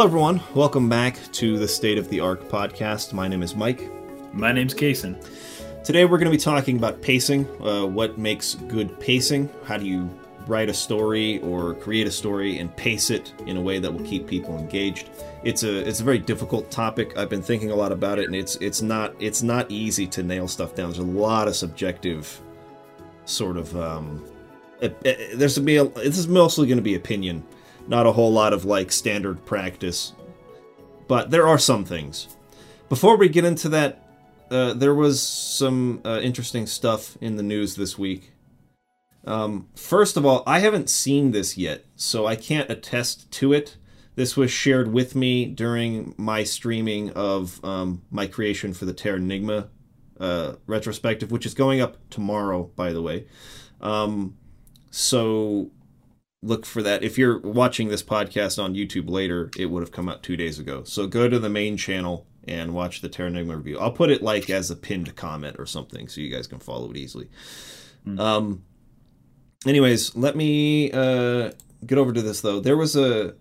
Hello, everyone. Welcome back to the State of the Arc podcast. My name is Mike. My name's Kason. Today, we're going to be talking about pacing. Uh, what makes good pacing? How do you write a story or create a story and pace it in a way that will keep people engaged? It's a it's a very difficult topic. I've been thinking a lot about it, and it's it's not it's not easy to nail stuff down. There's a lot of subjective sort of um, it, it, there's to be a, this is mostly going to be opinion, not a whole lot of like standard practice. But there are some things. Before we get into that, uh, there was some uh, interesting stuff in the news this week. Um, first of all, I haven't seen this yet, so I can't attest to it. This was shared with me during my streaming of um, my creation for the Terranigma uh, retrospective, which is going up tomorrow, by the way. Um, so look for that. If you're watching this podcast on YouTube later, it would have come out two days ago. So go to the main channel and watch the Terranigma review. I'll put it like as a pinned comment or something so you guys can follow it easily. Mm. Um. Anyways, let me uh, get over to this though. There was a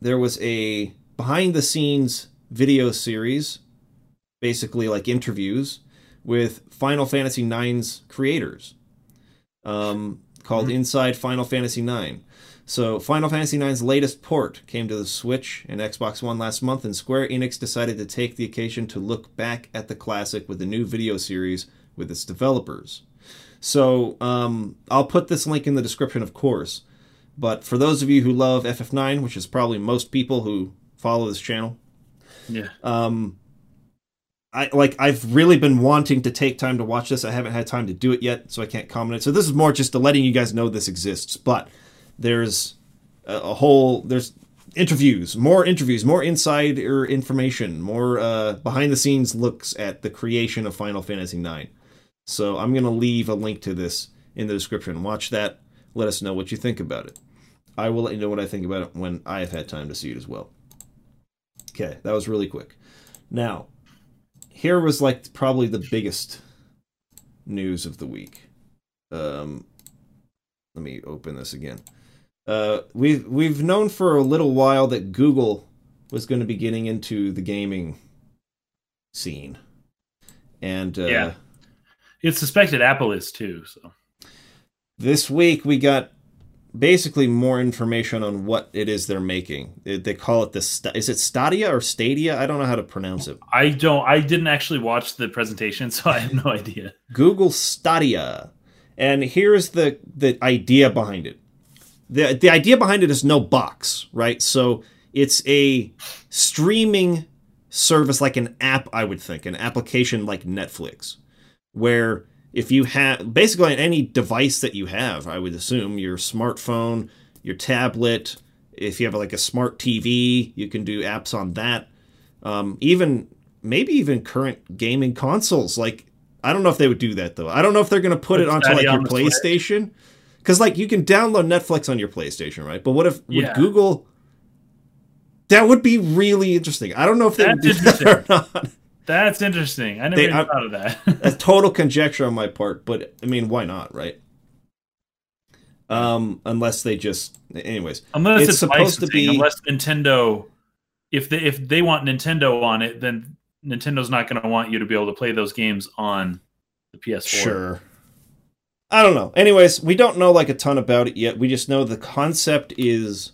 there was a behind the scenes video series, basically like interviews with Final Fantasy IX's creators, um, called mm-hmm. Inside Final Fantasy IX. So, Final Fantasy IX's latest port came to the Switch and Xbox One last month, and Square Enix decided to take the occasion to look back at the classic with a new video series with its developers. So, um, I'll put this link in the description, of course. But for those of you who love FF9, which is probably most people who follow this channel, yeah, um, I like I've really been wanting to take time to watch this. I haven't had time to do it yet, so I can't comment. So this is more just to letting you guys know this exists. But there's a, a whole there's interviews, more interviews, more insider information, more uh, behind the scenes looks at the creation of Final Fantasy IX. So I'm gonna leave a link to this in the description. Watch that. Let us know what you think about it. I will let you know what I think about it when I have had time to see it as well. Okay, that was really quick. Now, here was like probably the biggest news of the week. Um, let me open this again. Uh, we've we've known for a little while that Google was going to be getting into the gaming scene, and uh, yeah, it's suspected Apple is too. So this week we got basically more information on what it is they're making. They call it the is it Stadia or Stadia? I don't know how to pronounce it. I don't. I didn't actually watch the presentation, so I have no idea. Google Stadia, and here's the the idea behind it. the The idea behind it is no box, right? So it's a streaming service like an app, I would think, an application like Netflix, where if you have basically on any device that you have, I would assume your smartphone, your tablet, if you have like a smart TV, you can do apps on that. Um, even maybe even current gaming consoles. Like I don't know if they would do that though. I don't know if they're going to put it onto like your PlayStation. Because like you can download Netflix on your PlayStation, right? But what if yeah. would Google? That would be really interesting. I don't know if they would do that or not. That's interesting. I never they, even thought of that. a total conjecture on my part, but I mean, why not, right? Um, unless they just, anyways, unless it's, it's supposed to be, unless Nintendo, if they if they want Nintendo on it, then Nintendo's not going to want you to be able to play those games on the PS4. Sure. I don't know. Anyways, we don't know like a ton about it yet. We just know the concept is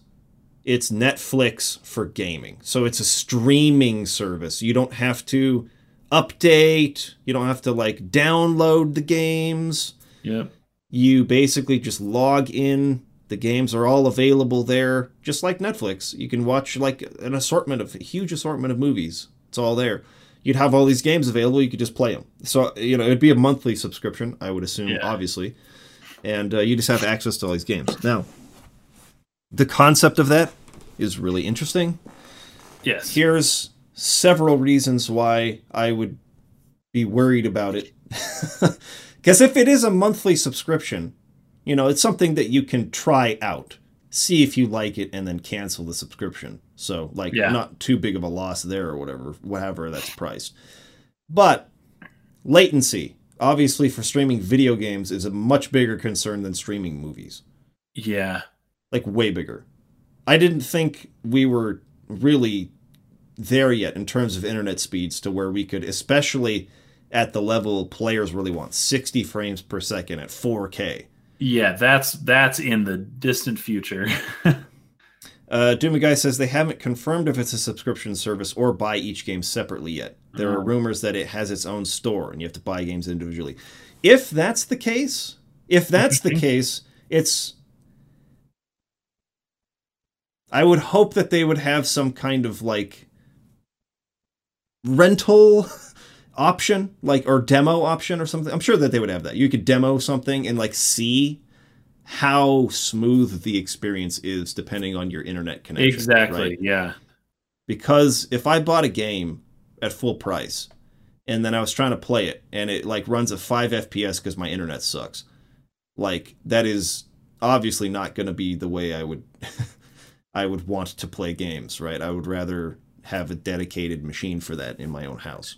it's Netflix for gaming. So it's a streaming service. You don't have to update, you don't have to like download the games. Yep. You basically just log in. The games are all available there, just like Netflix. You can watch like an assortment of a huge assortment of movies. It's all there. You'd have all these games available. You could just play them. So you know it'd be a monthly subscription, I would assume, yeah. obviously, and uh, you just have access to all these games. Now, the concept of that is really interesting. Yes. Here's several reasons why I would be worried about it. Because if it is a monthly subscription, you know, it's something that you can try out, see if you like it, and then cancel the subscription. So, like, yeah. not too big of a loss there or whatever, whatever that's priced. But latency, obviously, for streaming video games, is a much bigger concern than streaming movies. Yeah. Like, way bigger. I didn't think we were really there yet in terms of internet speeds to where we could, especially at the level players really want, 60 frames per second at 4K. Yeah, that's that's in the distant future. uh, Doomy Guy says they haven't confirmed if it's a subscription service or buy each game separately yet. There are oh. rumors that it has its own store and you have to buy games individually. If that's the case, if that's the case, it's I would hope that they would have some kind of like rental option, like or demo option or something. I'm sure that they would have that. You could demo something and like see how smooth the experience is depending on your internet connection. Exactly. Right? Yeah. Because if I bought a game at full price and then I was trying to play it and it like runs at 5 FPS because my internet sucks, like that is obviously not going to be the way I would I would want to play games, right? I would rather have a dedicated machine for that in my own house.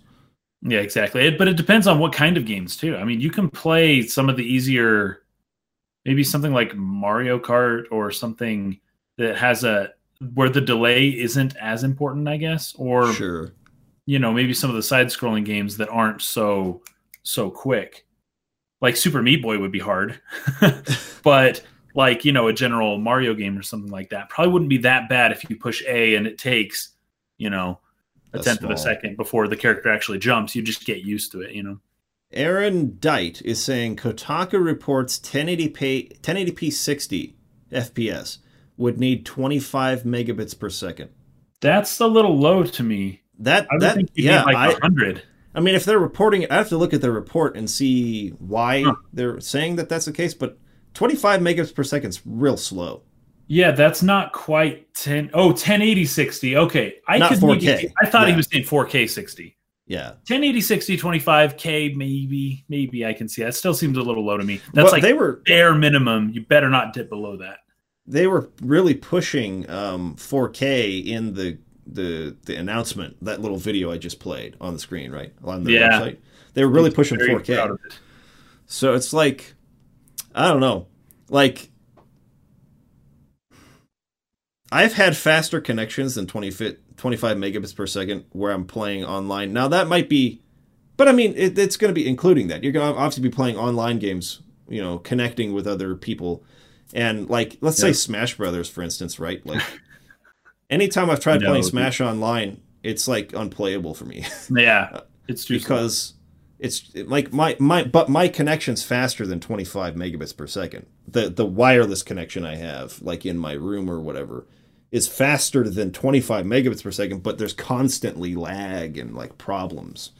Yeah, exactly. It, but it depends on what kind of games too. I mean, you can play some of the easier, maybe something like Mario Kart or something that has a where the delay isn't as important, I guess. Or sure, you know, maybe some of the side-scrolling games that aren't so so quick. Like Super Meat Boy would be hard, but like you know a general Mario game or something like that probably wouldn't be that bad if you push A and it takes you know a tenth small. of a second before the character actually jumps. You just get used to it, you know. Aaron Dite is saying Kotaku reports 1080p 1080p 60 FPS would need 25 megabits per second. That's a little low to me. That I that think yeah, like 100. I mean, if they're reporting it, I have to look at their report and see why huh. they're saying that that's the case. But 25 megabits per second is real slow. Yeah, that's not quite 10. Oh, 1080 60. Okay. I not could 4K. Maybe, I thought yeah. he was saying 4K 60. Yeah. 1080 60 25K maybe maybe I can see that. Still seems a little low to me. That's like they were bare minimum. You better not dip below that. They were really pushing um, 4K in the the the announcement, that little video I just played on the screen, right? On the yeah. website. They were really pushing 4K. So it's like I don't know. Like I've had faster connections than 20 25 megabits per second where I'm playing online. Now that might be, but I mean, it, it's going to be including that. You're going to obviously be playing online games, you know, connecting with other people, and like let's yeah. say Smash Brothers, for instance, right? Like, anytime I've tried no, playing Smash online, it's like unplayable for me. Yeah, it's because it's like my my but my connection's faster than 25 megabits per second. The the wireless connection I have, like in my room or whatever is faster than 25 megabits per second, but there's constantly lag and like problems.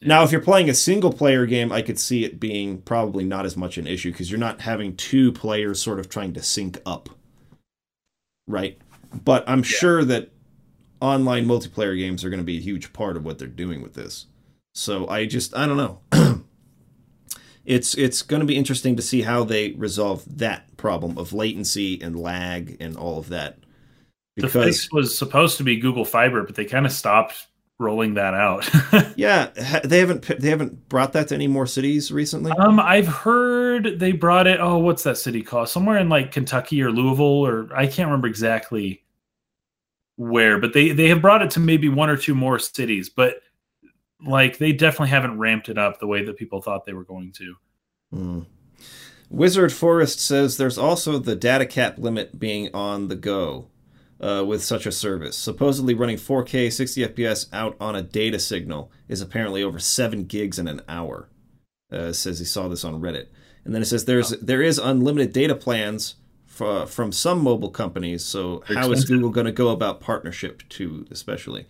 Yeah. Now, if you're playing a single player game, I could see it being probably not as much an issue because you're not having two players sort of trying to sync up. Right? But I'm yeah. sure that online multiplayer games are going to be a huge part of what they're doing with this. So I just I don't know. it's it's going to be interesting to see how they resolve that problem of latency and lag and all of that because the fix was supposed to be Google Fiber, but they kind of stopped rolling that out. yeah, they haven't they haven't brought that to any more cities recently. Um, I've heard they brought it. Oh, what's that city called? Somewhere in like Kentucky or Louisville, or I can't remember exactly where, but they they have brought it to maybe one or two more cities, but like they definitely haven't ramped it up the way that people thought they were going to. Mm. Wizard Forest says there's also the data cap limit being on the go uh, with such a service. Supposedly running 4K 60 FPS out on a data signal is apparently over 7 gigs in an hour. Uh, says he saw this on Reddit. And then it says there's there is unlimited data plans for, from some mobile companies. So how is Google going to go about partnership too, especially?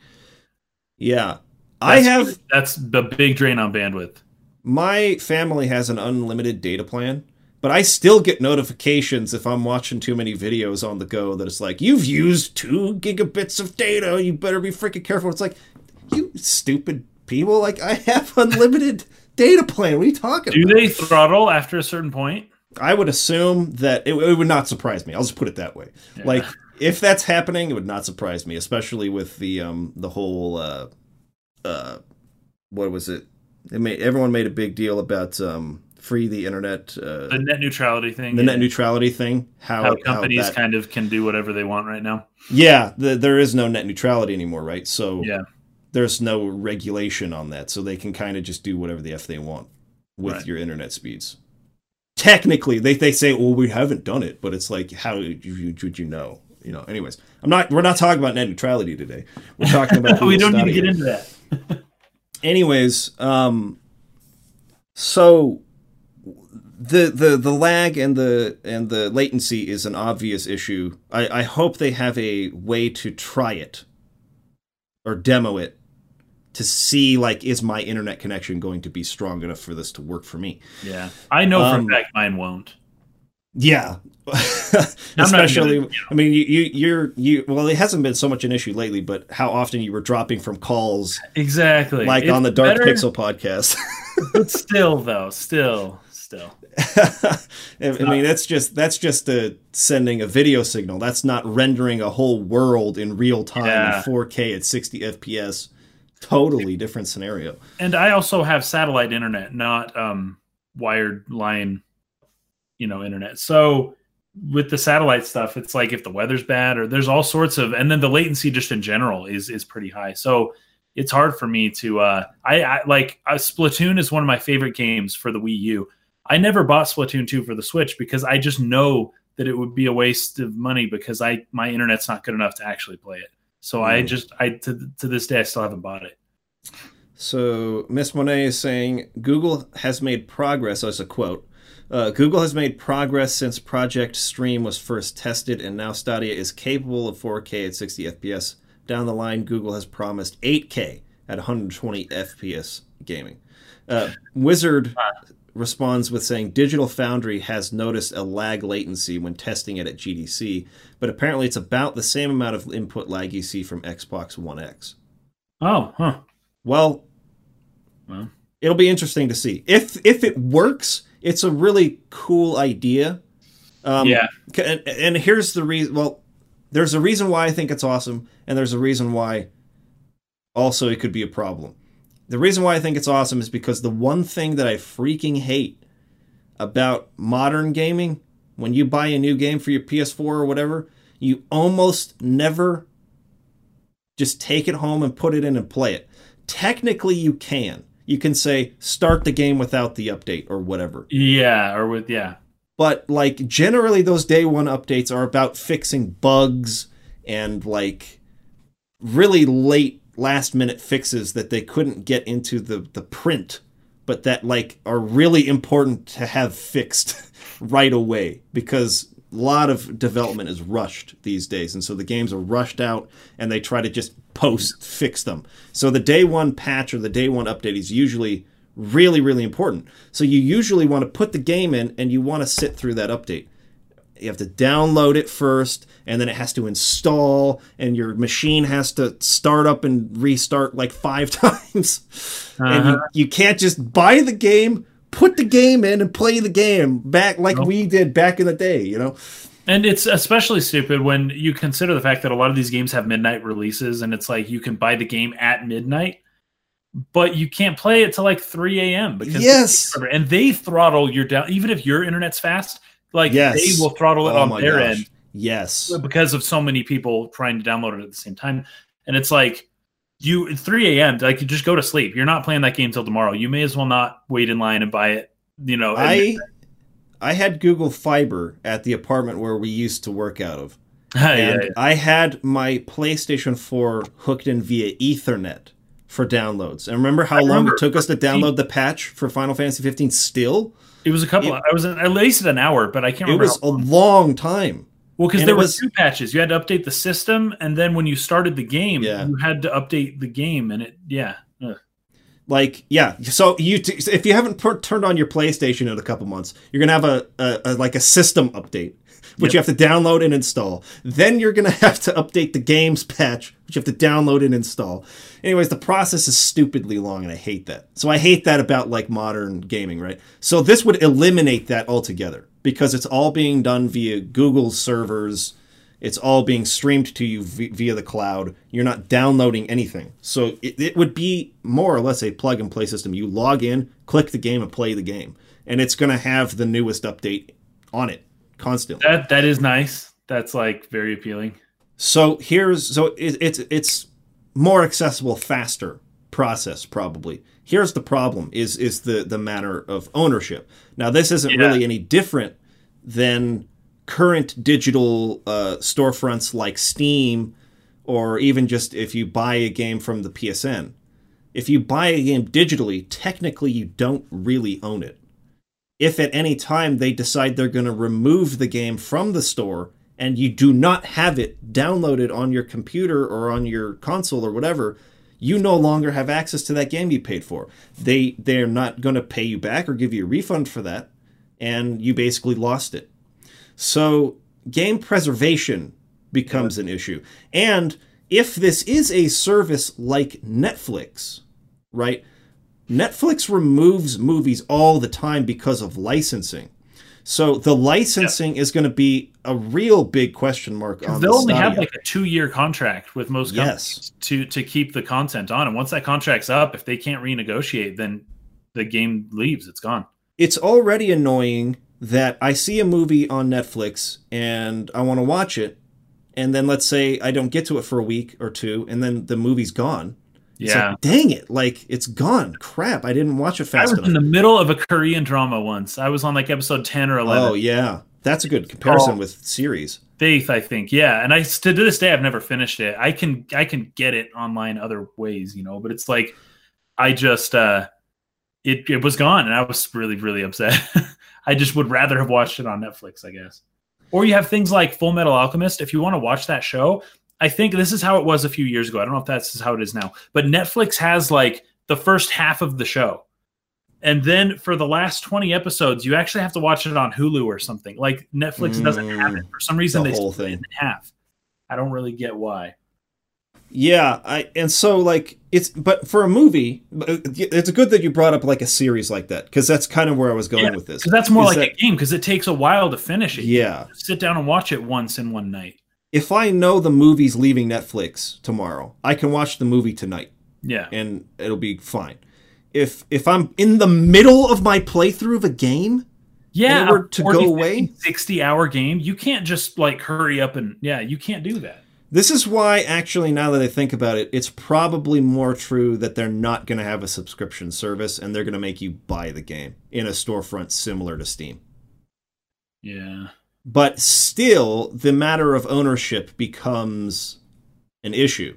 Yeah, I have. That's the big drain on bandwidth. My family has an unlimited data plan but I still get notifications if I'm watching too many videos on the go that it's like, you've used two gigabits of data. You better be freaking careful. It's like, you stupid people. Like, I have unlimited data plan. What are you talking Do about? they throttle after a certain point? I would assume that it, it would not surprise me. I'll just put it that way. Yeah. Like, if that's happening, it would not surprise me, especially with the um the whole uh uh what was it? It made everyone made a big deal about um free the internet, uh, The net neutrality thing. the yeah. net neutrality thing. How, how companies that- kind of can do whatever they want right now. yeah, the, there is no net neutrality anymore, right? So Yeah. there's no regulation on that, so they can kind of just do whatever the f they want with Right. your internet speeds. Technically, they they say, "Well, we haven't done it," but it's like, how would you, would you know? You know. Anyways, I'm not. We're not talking about net neutrality today. We're talking about. we don't need to get into that. Anyways um so the the the lag and the and the latency is an obvious issue i i hope they have a way to try it or demo it to see like is my internet connection going to be strong enough for this to work for me Yeah. I know Um, for a fact mine won't. Yeah not especially gonna, i mean you, you you're you well it hasn't been so much an issue lately but how often you were dropping from calls Exactly. like It's on the dark better, pixel podcast But still, though, still, still. I I mean, that's just that's just a sending a video signal. That's not rendering a whole world in real time Yeah. in 4K at 60 FPS. Totally different scenario. And I also have satellite internet, not um, wired line, you know, internet. So with the satellite stuff, it's like if the weather's bad or there's all sorts of, and then the latency just in general is is pretty high. So it's hard for me to. Uh, I, I like uh, Splatoon is one of my favorite games for the Wii U. I never bought Splatoon 2 for the Switch because I just know that it would be a waste of money because I my internet's not good enough to actually play it. So I Mm. just I to to this day I still haven't bought it. So Miss Monet is saying Google has made progress. As a quote, uh, Google has made progress since Project Stream was first tested, and now Stadia is capable of 4K at 60 FPS. Down the line, Google has promised 8K at 120 FPS gaming. Uh, Wizard responds with saying Digital Foundry has noticed a lag latency when testing it at GDC, but apparently it's about the same amount of input lag you see from Xbox One X. Oh, huh. Well, Well. it'll be interesting to see if if it works. It's a really cool idea. Um, Yeah. And, and here's the reason. Well, there's a reason why I think it's awesome, and there's a reason why also it could be a problem. The reason why I think it's awesome is because the one thing that I freaking hate about modern gaming, when you buy a new game for your PS4 or whatever, you almost never just take it home and put it in and play it. Technically, you can. You can say start the game without the update or whatever. Yeah, or with yeah. But like generally, those day one updates are about fixing bugs and like really late last minute fixes that they couldn't get into the the print, but that like are really important to have fixed right away because a lot of development is rushed these days and so the games are rushed out and they try to just post fix them. So the day one patch or the day one update is usually really really important. So you usually want to put the game in and you want to sit through that update. You have to download it first and then it has to install and your machine has to start up and restart like five times. And you, Uh-huh. you can't just buy the game put the game in and play the game back like Nope. we did back in the day you know And it's especially stupid when you consider the fact that a lot of these games have midnight releases, and it's like you can buy the game at midnight, but you can't play it till like 3 a.m. because Yes. and they throttle your down. Even if your internet's fast, like Yes. they will throttle it oh on their gosh end yes because of so many people trying to download it at the same time. And it's like you 3 a.m. Like you just go to sleep. You're not playing that game till tomorrow. You may as well not wait in line and buy it. You know, i i had google fiber at the apartment where we used to work out of yeah, and yeah. I had my PlayStation 4 hooked in via Ethernet for downloads. And remember how I long remember. it took us to download the patch for Final Fantasy 15 still? It was a couple. It- I was at least an hour, but I can't remember. It was a long time. Well, because there were two patches. You had to update the system, and then when you started the game, Yeah. you had to update the game, and it yeah. Like, yeah. So you, t- if you haven't per- turned on your PlayStation in a couple months, you're gonna have a, a, a like a system update, which Yep. you have to download and install. Then you're gonna have to update the games patch, which you have to download and install. Anyways, the process is stupidly long, and I hate that. So I hate that about like modern gaming, right? So this would eliminate that altogether because it's all being done via google servers. It's all being streamed to you v- via the cloud. You're not downloading anything. So it, it would be more or less a plug and play system. You log in, click the game, and play the game. and it's going to have the newest update on it constantly. That that is nice. That's like very appealing. So here's so it, it's it's more accessible, faster process probably. Here's the problem: is is the the matter of ownership. Now this isn't Yeah. really any different than current digital uh, storefronts like Steam, or even just if you buy a game from the PSN. If you buy a game digitally, technically you don't really own it. If at any time they decide they're going to remove the game from the store and you do not have it downloaded on your computer or on your console or whatever, you no longer have access to that game you paid for. They they're not going to pay you back or give you a refund for that, and you basically lost it. So game preservation becomes an issue. And if this is a service like Netflix, right? Netflix removes movies all the time because of licensing. So the licensing is going to be a real big question mark on They'll the only have like a two year contract with most companies Yes. to to keep the content on. And once that contract's up, if they can't renegotiate, then the game leaves. It's gone. it's already annoying that I see a movie on Netflix and I want to watch it, and then let's say I don't get to it for a week or two, and then the movie's gone. It's Yeah. like, dang it! Like it's gone. Crap! I didn't watch it fast. I was enough. in the middle of a Korean drama once. I was on like episode ten or eleven. oh yeah, that's a good comparison Oh. with series. Faith, I think, yeah. And I to this day I've never finished it. I can I can get it online other ways, you know, but it's like I just uh it it was gone and I was really really upset. I just would rather have watched it on Netflix, I guess. Or you have things like Full Metal Alchemist. If you want to watch that show, I think this is how it was a few years ago. I don't know if that's how it is now, but Netflix has like the first half of the show. And then for the last 20 episodes, you actually have to watch it on Hulu or something. Like Netflix doesn't have it. Mm. For some reason, The they whole split it thing. in half. I don't really get why. Yeah, I and so like it's but for a movie, uh, it's good that you brought up like a series like that because that's kind of where I was going Yeah, with this. Because that's more like that- a game because it takes a while to finish it. Yeah, sit down and watch it once in one night. if I know the movie's leaving Netflix tomorrow, I can watch the movie tonight Yeah. and it'll be fine. If if I'm in the middle of my playthrough of a game, Yeah. And it were a to 40, go away? 60 hour game, you can't just like hurry up and, yeah, you can't do that. This is why actually now that I think about it, it's probably more true that they're not going to have a subscription service and they're going to make you buy the game in a storefront similar to Steam. Yeah. but still the matter of ownership becomes an issue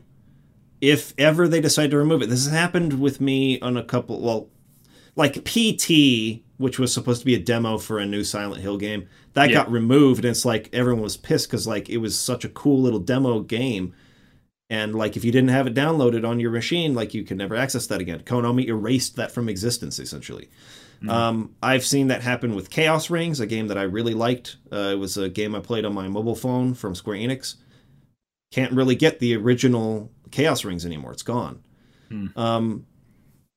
if ever they decide to remove it this has happened with me on a couple well like pt which was supposed to be a demo for a new silent hill game that Yeah. got removed and it's like everyone was pissed because like it was such a cool little demo game and like if you didn't have it downloaded on your machine like you could never access that again konami erased that from existence essentially um, I've seen that happen with Chaos Rings, a game that I really liked. Uh, it was a game I played on my mobile phone from Square Enix. Can't really get the original Chaos Rings anymore. It's gone. Hmm. Um,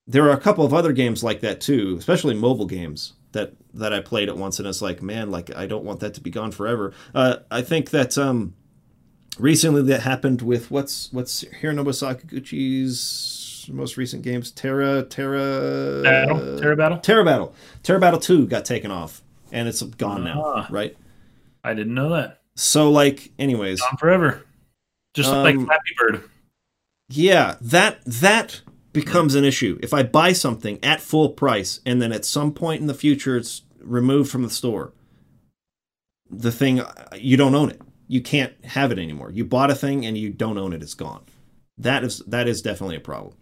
there are a couple of other games like that too, especially mobile games that that I played at once, and it's like, man, like I don't want that to be gone forever. Uh, I think that um, recently that happened with what's what's Hironobu Sakaguchi's most recent games, Terra Terra Battle? Terra Battle? Terra Battle. Terra Battle 2 got taken off and it's gone now, Ah. right? I didn't know that. So like anyways, Gone forever. Just like Um, Flappy Bird. yeah, that that becomes an issue. If I buy something at full price and then at some point in the future it's removed from the store, the thing you don't own it. You can't have it anymore. You bought a thing and you don't own it, it's gone. That is that is definitely a problem.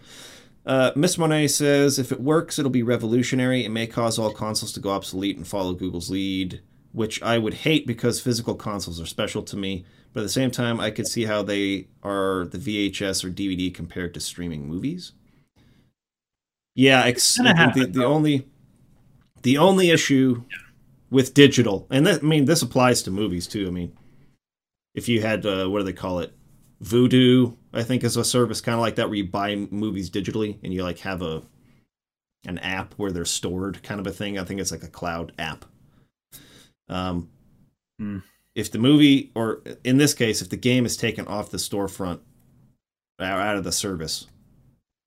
Uh, Miss Monet says if it works, it'll be revolutionary. It may cause all consoles to go obsolete and follow Google's lead, which I would hate because physical consoles are special to me. But at the same time, I could see how they are the VHS or DVD compared to streaming movies. Yeah, ex- the, the only the only issue with digital, and that, I mean this applies to movies too. I mean, if you had uh, what do they call it, Vudu, I think is a service kind of like that where you buy movies digitally and you like have a an app where they're stored, kind of a thing. I think it's like a cloud app. Um, Hmm. if the movie, or in this case, if the game is taken off the storefront or out of the service,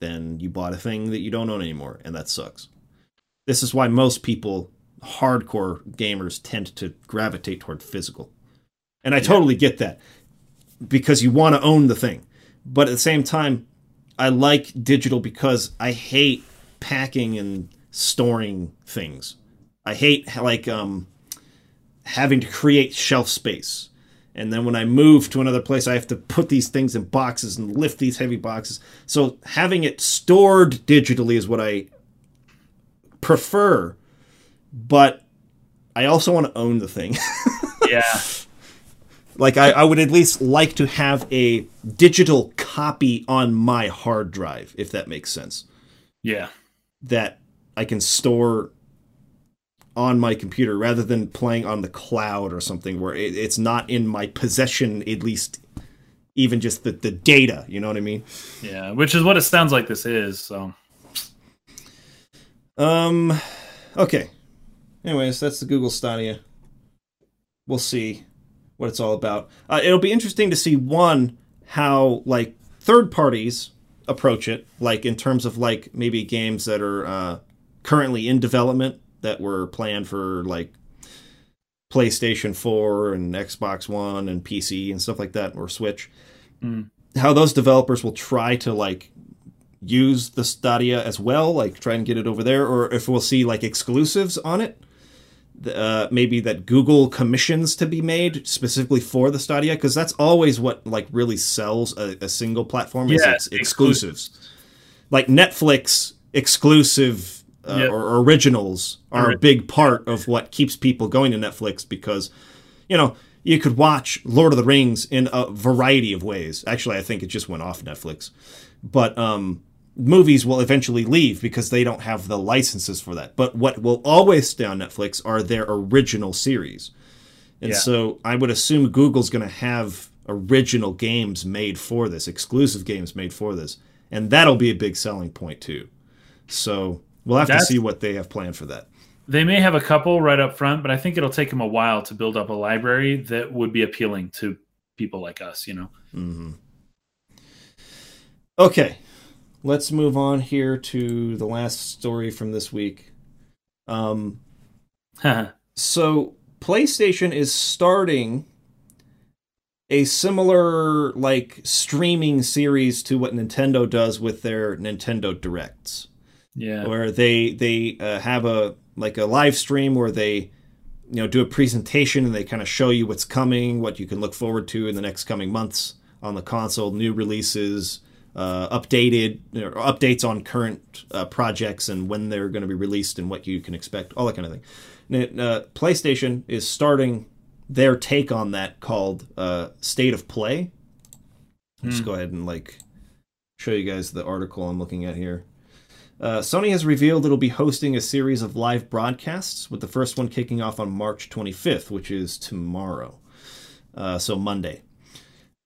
then you bought a thing that you don't own anymore, and that sucks. This is why most people hardcore gamers tend to gravitate toward physical. And I totally get that because you want to own the thing. But at the same time, I like digital because I hate packing and storing things. I hate like um having to create shelf space. And then when I move to another place, I have to put these things in boxes and lift these heavy boxes. So having it stored digitally is what I prefer. But I also want to own the thing. Yeah. like I, I would at least like to have a digital copy on my hard drive, if that makes sense. Yeah. That I can store on my computer rather than playing on the cloud or something where it, it's not in my possession at least even just the, the data you know what i mean Yeah. Which is what it sounds like this is. So um okay anyways that's the google stadia we'll see what it's all about uh, it'll be interesting to see one how like third parties approach it like in terms of like maybe games that are uh, currently in development that were planned for like PlayStation 4 and Xbox One and PC and stuff like that or Switch. Mm. How those developers will try to like use the Stadia as well, like try and get it over there, or if we'll see like exclusives on it. Uh, maybe that Google commissions to be made specifically for the Stadia, because that's always what like really sells a, a single platform is Yeah, its exclusives. Like Netflix exclusive uh, Yep. or originals are a big part of what keeps people going to Netflix because, you know, you could watch Lord of the Rings in a variety of ways. Actually, I think it just went off Netflix, but um, movies will eventually leave because they don't have the licenses for that. But what will always stay on Netflix are their original series, and Yeah. so I would assume Google's going to have original games made for this, exclusive games made for this, and that'll be a big selling point too. So we'll have That's- to see what they have planned for that. they may have a couple right up front, but I think it'll take them a while to build up a library that would be appealing to people like us, you know. hmm Okay, let's move on here to the last story from this week. Um, so PlayStation is starting a similar like streaming series to what Nintendo does with their Nintendo Directs. Yeah. where they they uh, have a like a live stream where they you know do a presentation and they kind of show you what's coming, what you can look forward to in the next coming months on the console, new releases, uh, updated or updates on current uh, projects and when they're going to be released and what you can expect, all that kind of thing. And, uh, PlayStation is starting their take on that called uh, State of Play. Just Hmm. go ahead and like show you guys the article I'm looking at here. Uh, Sony has revealed it'll be hosting a series of live broadcasts, with the first one kicking off on March 25th, which is tomorrow. Uh, so, Monday.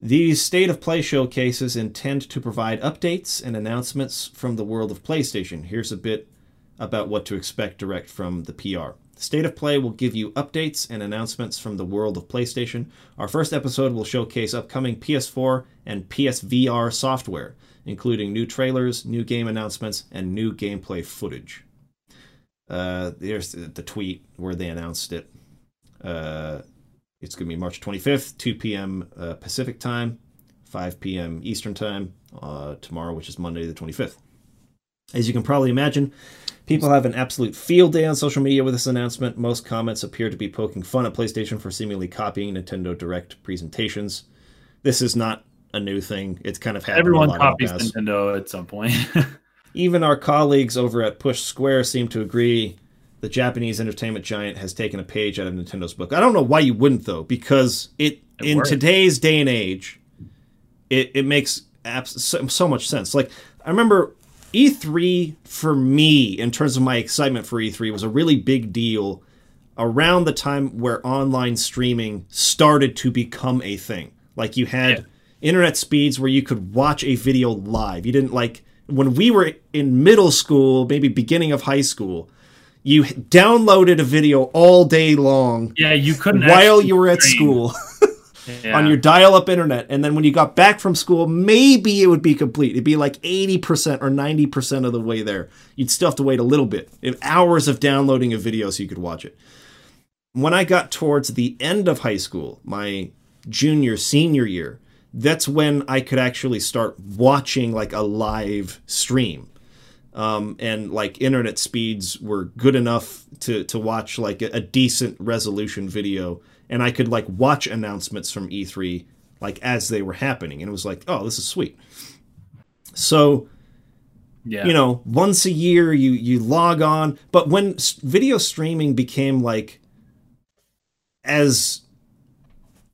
These State of Play showcases intend to provide updates and announcements from the world of PlayStation. Here's a bit about what to expect direct from the PR. State of Play will give you updates and announcements from the world of PlayStation. Our first episode will showcase upcoming PS4 and PSVR software, including new trailers, new game announcements, and new gameplay footage. Uh, there's the, tweet where they announced it. Uh, it's going to be March 25th, 2 p.m. Uh, Pacific time, 5 p.m. Eastern time, uh, tomorrow, which is Monday the 25th. As you can probably imagine, people have an absolute field day on social media with this announcement. Most comments appear to be poking fun at PlayStation for seemingly copying Nintendo Direct presentations. This is not a new thing. It's kind of happened Everyone a lot in the copies. Nintendo at some point. Even our colleagues over at Push Square seem to agree the Japanese entertainment giant has taken a page out of Nintendo's book. I don't know why you wouldn't though, because it, It in works. today's day and age, it, it makes abs- so, so much sense. Like I remember E3 for me in terms of my excitement for E3 was a really big deal around the time where online streaming started to become a thing. Like you had Yeah. Internet speeds where you could watch a video live. You didn't like when we were in middle school, maybe beginning of high school, you downloaded a video all day long yeah, you couldn't while you were at stream. school. Yeah. on your dial-up internet, and then when you got back from school, maybe it would be complete. It'd be like eighty percent or ninety percent of the way there. You'd still have to wait a little bit, hours of downloading a video so you could watch it. When I got towards the end of high school, my junior senior year, that's when I could actually start watching like a live stream um, and like internet speeds were good enough to to watch like a, a, decent resolution video, and I could like watch announcements from E3 like as they were happening, and it was like, oh, this is sweet. So, yeah. you know, once a year you you log on, but when video streaming became like as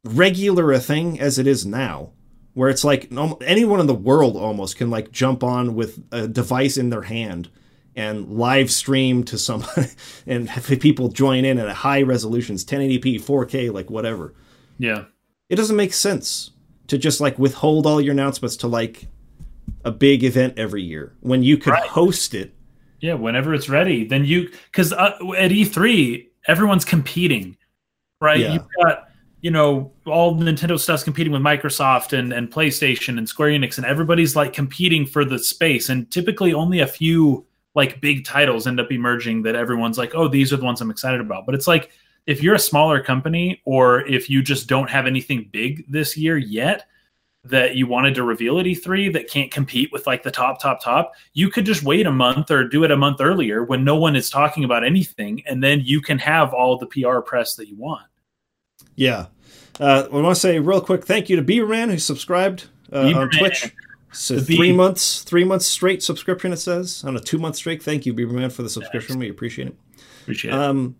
regular a thing as it is now where it's like anyone in the world almost can like jump on with a device in their hand and live stream to someone and have people join in at a high resolutions 1080p 4k like whatever yeah it doesn't make sense to just like withhold all your announcements to like a big event every year when you could right. host it yeah whenever it's ready then you because uh, at e3 everyone's competing right yeah. you've got you know, all Nintendo stuff's competing with Microsoft and, and PlayStation and Square Enix, and everybody's like competing for the space. And typically, only a few like big titles end up emerging that everyone's like, oh, these are the ones I'm excited about. But it's like if you're a smaller company or if you just don't have anything big this year yet that you wanted to reveal at E3 that can't compete with like the top, top, top, you could just wait a month or do it a month earlier when no one is talking about anything. And then you can have all the PR press that you want. Yeah. Uh, I want to say real quick thank you to Beaverman who subscribed uh, on Twitch. So three months, three months straight subscription. It says on a two month streak. Thank you, Beaverman, for the subscription. We appreciate it. Appreciate it. Um,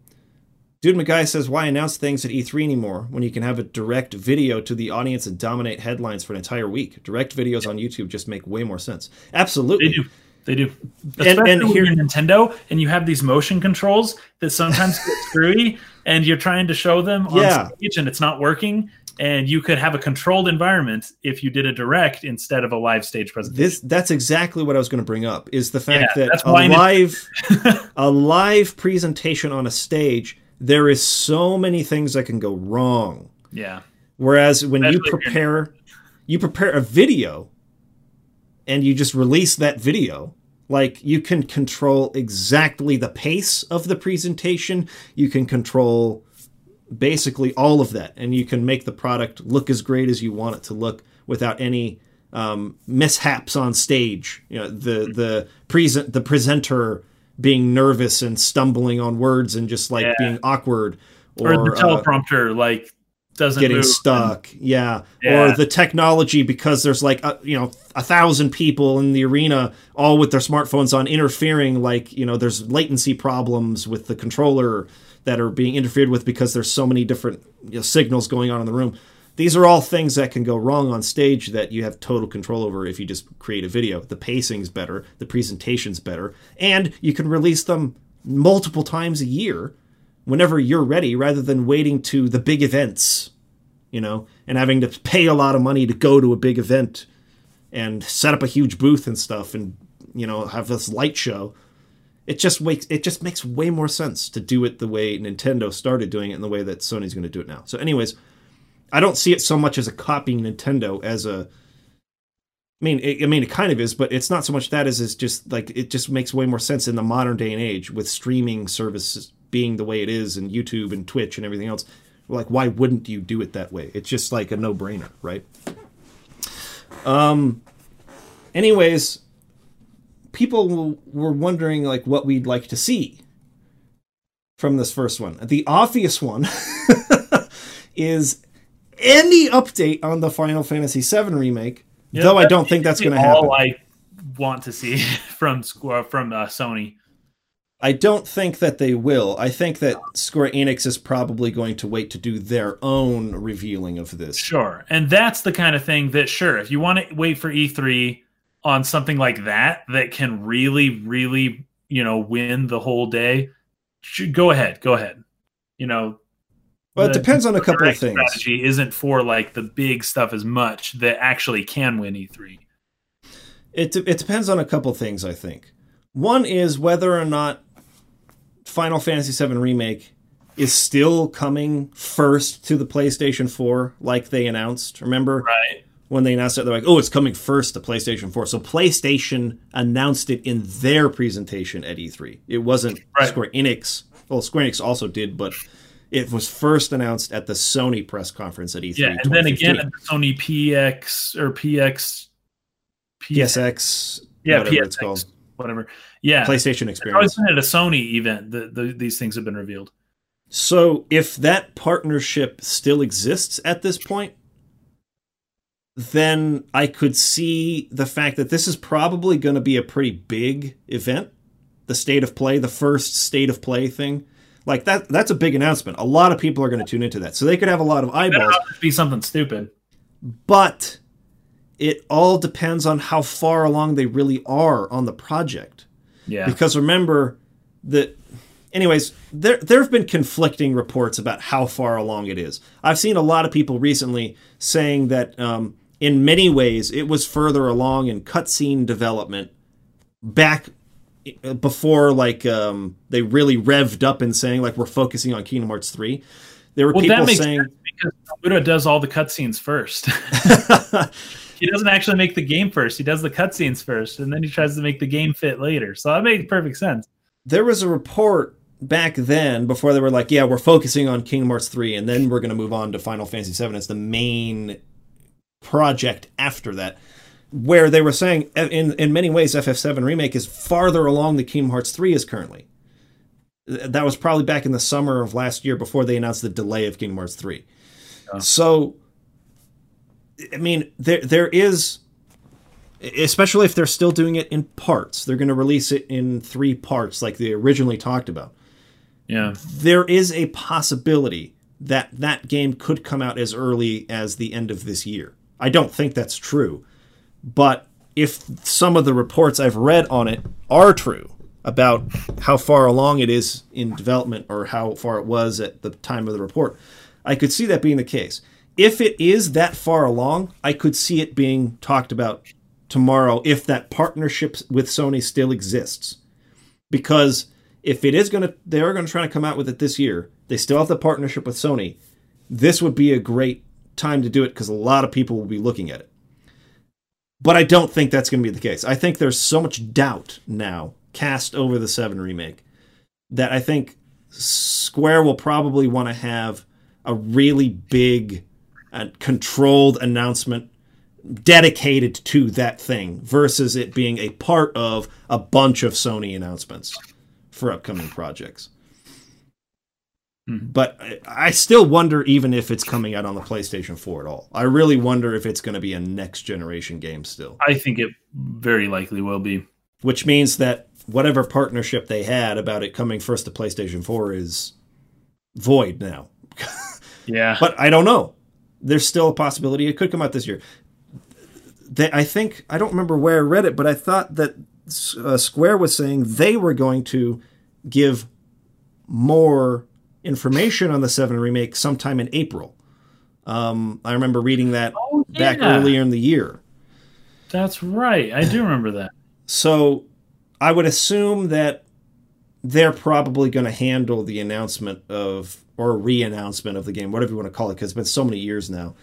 Dude McGuy says, "Why announce things at E3 anymore when you can have a direct video to the audience and dominate headlines for an entire week? Direct videos on YouTube just make way more sense. Absolutely, they do. They do. Especially and, and here Nintendo, and you have these motion controls that sometimes get screwy, and you're trying to show them on yeah. stage, and it's not working. And you could have a controlled environment if you did a direct instead of a live stage presentation. This that's exactly what I was going to bring up. Is the fact yeah, that a live a live presentation on a stage, there is so many things that can go wrong. Yeah. Whereas when Especially you prepare, you prepare a video and you just release that video like you can control exactly the pace of the presentation. You can control basically all of that and you can make the product look as great as you want it to look without any um, mishaps on stage. You know the the present the presenter being nervous and stumbling on words and just like yeah. being awkward or, or the uh, teleprompter uh, like doesn't getting stuck. And, yeah. yeah. Or the technology because there's like a, you know a thousand people in the arena all with their smartphones on interfering like you know there's latency problems with the controller that are being interfered with because there's so many different you know, signals going on in the room. These are all things that can go wrong on stage that you have total control over if you just create a video. The pacing's better, the presentation's better, and you can release them multiple times a year whenever you're ready rather than waiting to the big events, you know, and having to pay a lot of money to go to a big event and set up a huge booth and stuff and, you know, have this light show. It just makes it just makes way more sense to do it the way Nintendo started doing it and the way that Sony's going to do it now. So anyways, I don't see it so much as a copying Nintendo as a I mean, it, I mean, it kind of is, but it's not so much that as it's just like it just makes way more sense in the modern day and age with streaming services being the way it is and YouTube and Twitch and everything else, like why wouldn't you do it that way? It's just like a no-brainer, right? Um anyways, people were wondering like what we'd like to see from this first one. The obvious one is any update on the Final Fantasy VII remake, yeah, though I don't think that's going to happen. All I want to see from from uh, Sony. I don't think that they will. I think that Square Enix is probably going to wait to do their own revealing of this. Sure. And that's the kind of thing that, sure, if you want to wait for E3 on something like that, that can really, really, you know, win the whole day, go ahead. Go ahead. You know, well, it depends on a couple of things. Strategy isn't for like the big stuff as much that actually can win E3. It, it depends on a couple things, I think. One is whether or not Final Fantasy VII Remake is still coming first to the PlayStation 4, like they announced. Remember Right. when they announced it? They're like, "Oh, it's coming first to PlayStation 4." So PlayStation announced it in their presentation at E3. It wasn't Right. Square Enix. Well, Square Enix also did, but it was first announced at the Sony press conference at E3. Yeah, and then again at the Sony PX or PX, PSX, yeah, whatever PSX, it's called, whatever. Yeah, PlayStation it's Experience. been at a Sony event. The, the, these things have been revealed. So if that partnership still exists at this point, then I could see the fact that this is probably going to be a pretty big event. The state of play, the first state of play thing. Like that that's a big announcement. A lot of people are going to tune into that. So they could have a lot of eyeballs, be something stupid. but it all depends on how far along they really are on the project. Yeah, Because remember that anyways, there there have been conflicting reports about how far along it is. I've seen a lot of people recently saying that um, in many ways it was further along in cutscene development back uh, before like um, they really revved up and saying like we're focusing on Kingdom Hearts 3. There were well, people that makes saying because Nomura does all the cutscenes first. he doesn't actually make the game first. He does the cutscenes first, and then he tries to make the game fit later. So that makes perfect sense. there was a report back then before they were like, yeah, we're focusing on Kingdom Hearts 3 and then we're going to move on to Final Fantasy 7 as the main project after that. Where they were saying eh, in in many ways FF7 remake is farther along than Kingdom Hearts 3 is currently. That was probably back in the summer of last year before they announced the delay of Kingdom Hearts 3. Yeah. So I mean there there is especially if they're still doing it in parts. They're going to release it in three parts like they originally talked about. Yeah, There is a possibility that that game could come out as early as the end of this year. I don't think that's true. But if some of the reports I've read on it are true about how far along it is in development or how far it was at the time of the report, I could see that being the case. If it is that far along, I could see it being talked about tomorrow if that partnership with Sony still exists. Because if it is going to, they are going to try to come out with it this year. They still have the partnership with Sony. This would be a great time to do it because a lot of people will be looking at it. But I don't think that's going to be the case. I think there's so much doubt now cast over the 7 remake that I think Square will probably want to have a really big and controlled announcement dedicated to that thing versus it being a part of a bunch of Sony announcements for upcoming projects. Mhm. But I still wonder even if it's coming out on the PlayStation 4 at all. I really wonder if it's going to be a next generation game still, I think it very likely will be. which means that whatever partnership they had about it coming first to PlayStation 4 is void now. Yeah, But I don't know. There's still a possibility it could come out this year. They, I think I don't remember where I read it, but I thought that uh, Square was saying they were going to give more information on the Seven remake sometime in April. Um, I remember reading that Oh, back earlier in the year. that's right. I do remember that. So I would assume that they're probably going to handle the announcement of or re-announcement of the game, whatever you want to call it, because it's been so many years now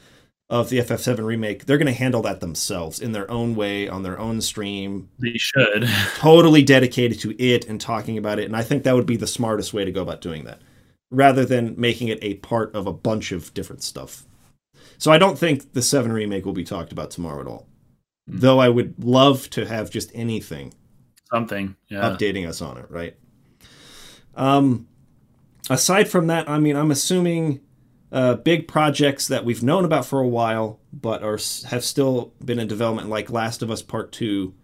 of the FF7 remake. They're going to handle that themselves in their own way on their own stream, They should. totally dedicated to it and talking about it. And I think that would be the smartest way to go about doing that, rather than making it a part of a bunch of different stuff. So I don't think the 7 remake will be talked about tomorrow at all. Though I would love to have just anything Something. Yeah. updating us on it, right? Um, aside from that, I mean, I'm assuming uh, big projects that we've known about for a while, but are have still been in development, like Last of Us Part Two,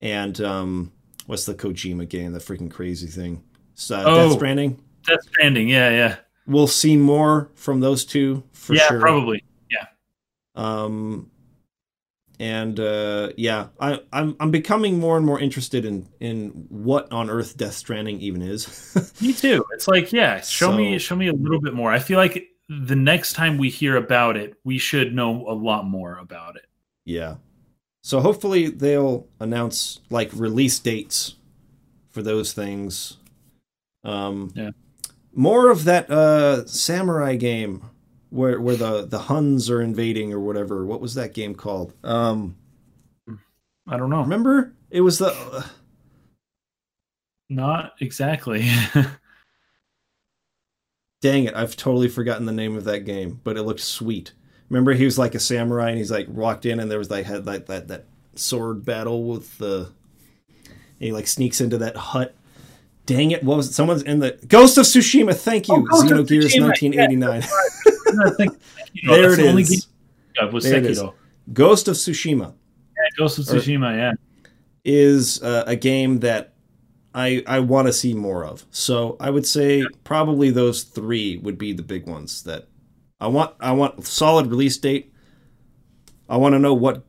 and um, what's the Kojima game? The freaking crazy thing, uh, Death Oh. Stranding. Death Stranding. Yeah, yeah. We'll see more from those two for yeah, sure. Yeah, probably. Yeah. Um, and uh, yeah, I, I'm I'm becoming more and more interested in in what on earth Death Stranding even is. Me too. It's like, yeah, show me show me a little bit more. I feel like the next time we hear about it, we should know a lot more about it. yeah. So hopefully they'll announce like release dates for those things. Um, Yeah. more of that uh, samurai game where where the the Huns are invading or whatever. What was that game called? Um, I don't know. remember it was the uh, Not exactly. dang it, I've totally forgotten the name of that game, but it looked sweet. Remember he was like a samurai and he's like walked in and there was like had like that that sword battle with the and he like sneaks into that hut. Dang it, what was it? Someone's in the Ghost of Tsushima, thank you. Oh, Xenogears nineteen eighty nine. I think Sekiro, There it is. game was There it is. Ghost of Tsushima. Yeah, Ghost of Or- Tsushima, yeah. is uh, a game that I I want to see more of. So I would say probably those three would be the big ones that I want. I want solid release date. I want to know what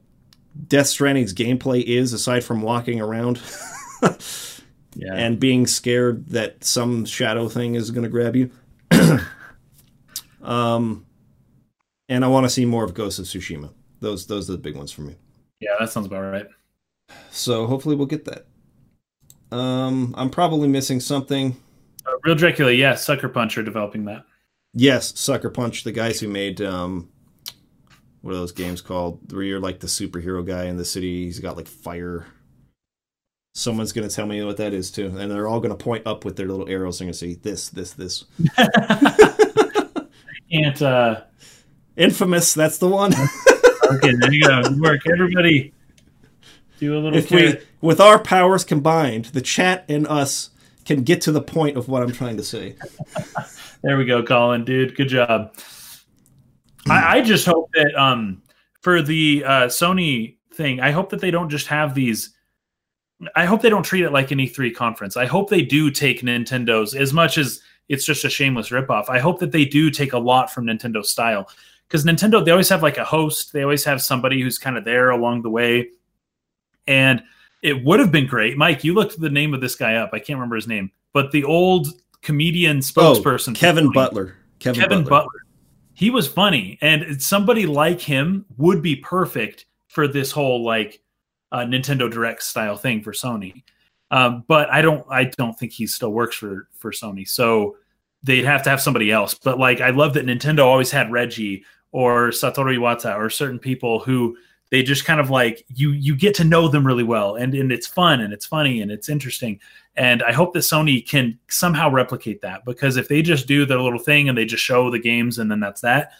Death Stranding's gameplay is aside from walking around Yeah. and being scared that some shadow thing is going to grab you. um, and I want to see more of Ghost of Tsushima. Those those are the big ones for me. yeah, that sounds about right. So hopefully we'll get that. Um, I'm probably missing something. Uh, Real Dracula, yeah, Sucker Punch are developing that. Yes, Sucker Punch, the guys who made um, what are those games called? Where you're like the superhero guy in the city. He's got like fire. Someone's gonna tell me what that is too, and they're all gonna point up with their little arrows. They're gonna say this, this, this. Can't uh Infamous. That's the one. okay, there you go. Good work. Everybody do a little if we, with our powers combined, the chat and us can get to the point of what I'm trying to say. There we go, Colin, dude. Good job. I, I just hope that um for the uh Sony thing, I hope that they don't just have these I hope they don't treat it like an E3 conference. I hope they do take Nintendo's as much as it's just a shameless ripoff. I hope that they do take a lot from Nintendo's style. Because Nintendo, they always have like a host, they always have somebody who's kind of there along the way. And it would have been great. Mike, you looked the name of this guy up. I can't remember his name, but the old comedian spokesperson, Oh, Kevin Butler. Kevin, Kevin Butler. Butler. He was funny, and somebody like him would be perfect for this whole like uh, Nintendo Direct style thing for Sony. Um, but I don't, I don't think he still works for for Sony. So they'd have to have somebody else. But like, I love that Nintendo always had Reggie or Satoru Iwata or certain people who they just kind of like you you get to know them really well and and it's fun and it's funny and it's interesting and i hope that sony can somehow replicate that because if they just do their little thing and they just show the games and then that's that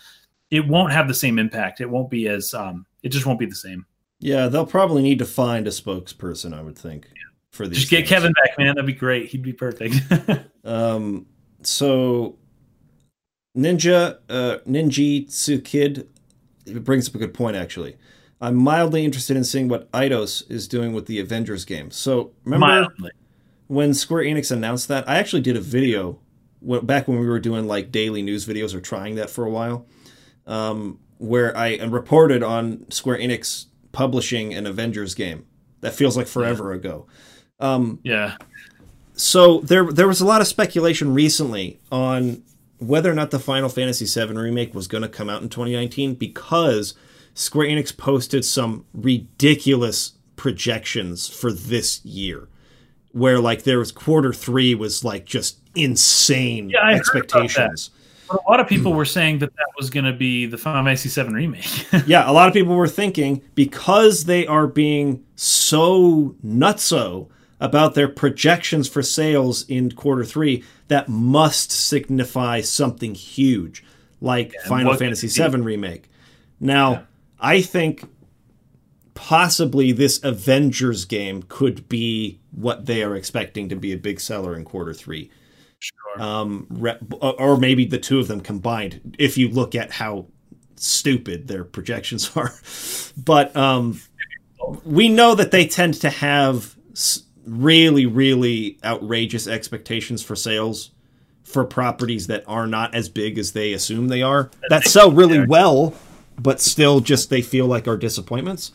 it won't have the same impact it won't be as um it just won't be the same Yeah, they'll probably need to find a spokesperson, I would think, for these. just get things. kevin back man that'd be great he'd be perfect Um, so Ninja, uh, Ninjitsu Kid, it brings up a good point. Actually, I'm mildly interested in seeing what Eidos is doing with the Avengers game. So remember mildly when Square Enix announced that? I actually did a video back when we were doing like daily news videos or trying that for a while, um, where I reported on Square Enix publishing an Avengers game. That feels like forever ago. Um, yeah so there there was a lot of speculation recently on whether or not the Final Fantasy VII remake was going to come out in 2019 because Square Enix posted some ridiculous projections for this year where like there was quarter 3 was like just insane Yeah, I heard about that. expectations. but a lot of people hmm. were saying that that was going to be the final fantasy VII remake yeah, a lot of people were thinking because they are being so nutso about their projections for sales in quarter three, that must signify something huge, like Final Fantasy VII Remake. Now, I think possibly this Avengers game could be what they are expecting to be a big seller in quarter three sure um, re- or maybe the two of them combined. If you look at how stupid their projections are, but um, we know that they tend to have really, really outrageous expectations for sales for properties that are not as big as they assume they are. That sell really well, but still just they feel like are disappointments.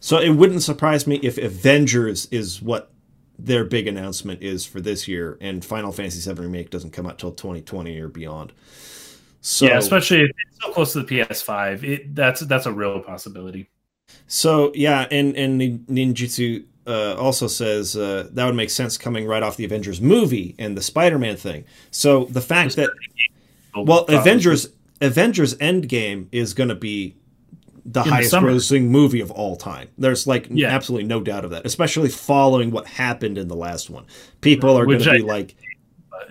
So it wouldn't surprise me if Avengers is what their big announcement is for this year, and Final Fantasy VII Remake doesn't come out till 2020 or beyond. So, yeah especially if it's so close to the ps5 it that's that's a real possibility so yeah, and and Nin- Ninjutsu uh, also says uh, that would make sense coming right off the Avengers movie and the Spider-Man thing. So the fact that well, Avengers Avengers Endgame is going to be the the highest summer. grossing movie of all time. There's like Yeah. absolutely no doubt of that, especially following what happened in the last one. People are going to be like